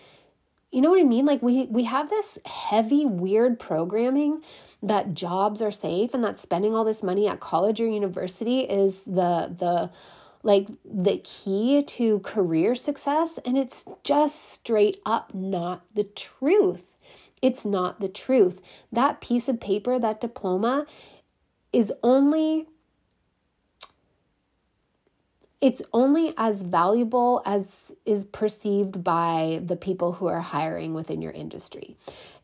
you know what I mean? Like we we have this heavy, weird programming that jobs are safe and that spending all this money at college or university is the the like the key to career success, and it's just straight up not the truth. It's not the truth. That piece of paper, that diploma, is only it's only as valuable as is perceived by the people who are hiring within your industry.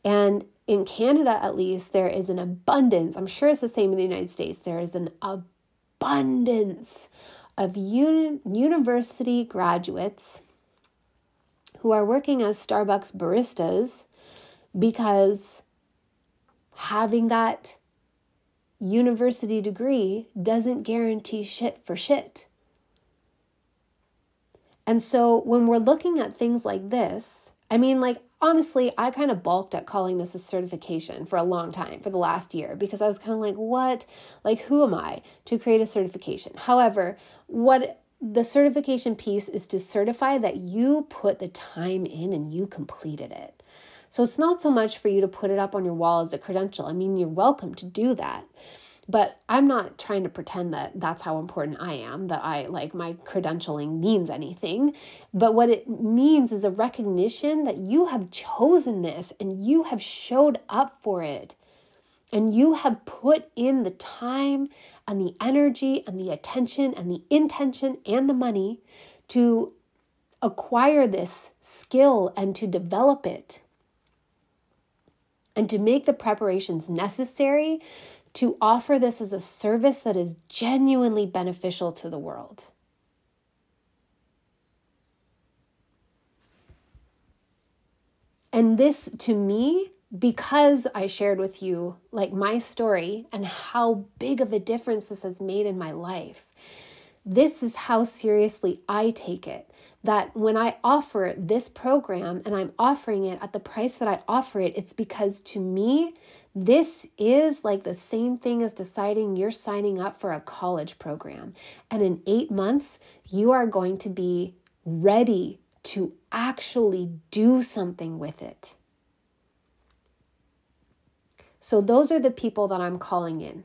And in Canada, at least, there is an abundance. I'm sure it's the same in the United States. There is an abundance of uni- university graduates who are working as Starbucks baristas because having that university degree doesn't guarantee shit for shit. And so when we're looking at things like this, I mean, like, honestly, I kind of balked at calling this a certification for a long time, for the last year, because I was kind of like, what? Like, who am I to create a certification? However, what the certification piece is to certify that you put the time in and you completed it. So it's not so much for you to put it up on your wall as a credential. I mean, you're welcome to do that. But I'm not trying to pretend that that's how important I am, that I like my credentialing means anything. But what it means is a recognition that you have chosen this and you have showed up for it. And you have put in the time and the energy and the attention and the intention and the money to acquire this skill and to develop it and to make the preparations necessary to offer this as a service that is genuinely beneficial to the world. And this, to me, because I shared with you like my story and how big of a difference this has made in my life. This is how seriously I take it. That when I offer this program and I'm offering it at the price that I offer it, it's because to me, this is like the same thing as deciding you're signing up for a college program. And in eight months, you are going to be ready to actually do something with it. So, those are the people that I'm calling in.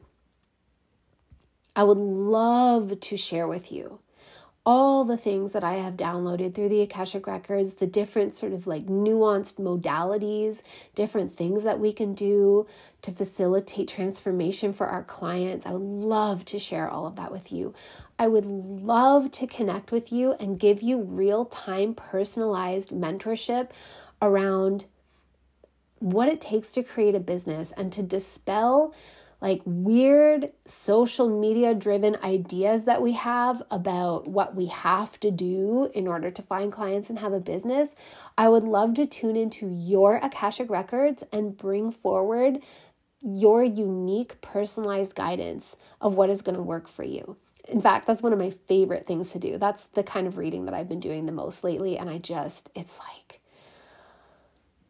I would love to share with you all the things that I have downloaded through the Akashic Records, the different sort of like nuanced modalities, different things that we can do to facilitate transformation for our clients. I would love to share all of that with you. I would love to connect with you and give you real time personalized mentorship around what it takes to create a business and to dispel like weird social media driven ideas that we have about what we have to do in order to find clients and have a business, I would love to tune into your Akashic records and bring forward your unique personalized guidance of what is going to work for you. In fact, that's one of my favorite things to do. That's the kind of reading that I've been doing the most lately. And I just, it's like,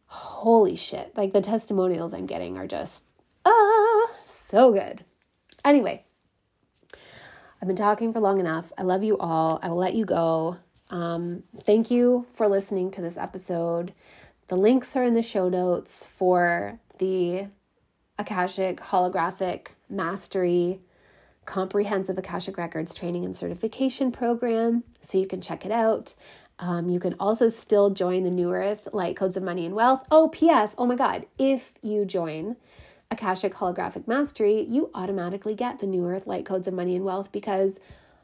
holy shit. Like the testimonials I'm getting are just, ah, so good. Anyway, I've been talking for long enough. I love you all. I will let you go. Um, thank you for listening to this episode. The links are in the show notes for the Akashic Holographic Mastery Comprehensive Akashic Records Training and Certification Program, so you can check it out. Um, you can also still join the New Earth Light Codes of Money and Wealth. Oh, P.S. Oh my God, if you join Akashic Holographic Mastery, you automatically get the New Earth Light Codes of Money and Wealth because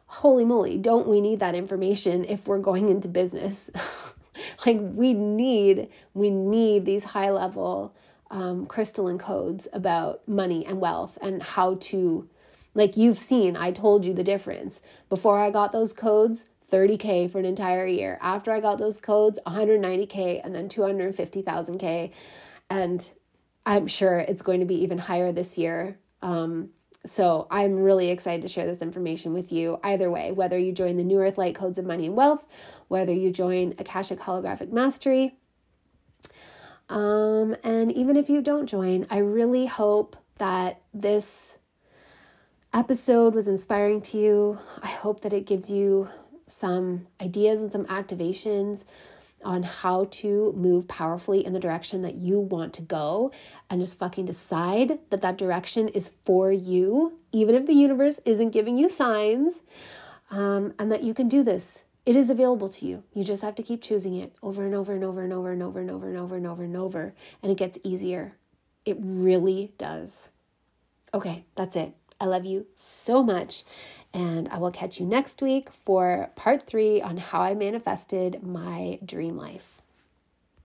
holy moly, don't we need that information if we're going into business? like we need, we need these high level um, crystalline codes about money and wealth and how to, like you've seen, I told you the difference. Before I got those codes, 30K for an entire year. After I got those codes, 190K and then 250,000K. And I'm sure it's going to be even higher this year. Um, so I'm really excited to share this information with you. Either way, whether you join the New Earth Light Codes of Money and Wealth, whether you join Akashic Holographic Mastery, um, and even if you don't join, I really hope that this episode was inspiring to you. I hope that it gives you some ideas and some activations on how to move powerfully in the direction that you want to go and just fucking decide that that direction is for you, even if the universe isn't giving you signs, um, and that you can do this. It is available to you. You just have to keep choosing it over and over and over and over and over and over and over and over and over, and it gets easier. It really does. Okay, that's it. I love you so much. And I will catch you next week for part three on how I manifested my dream life.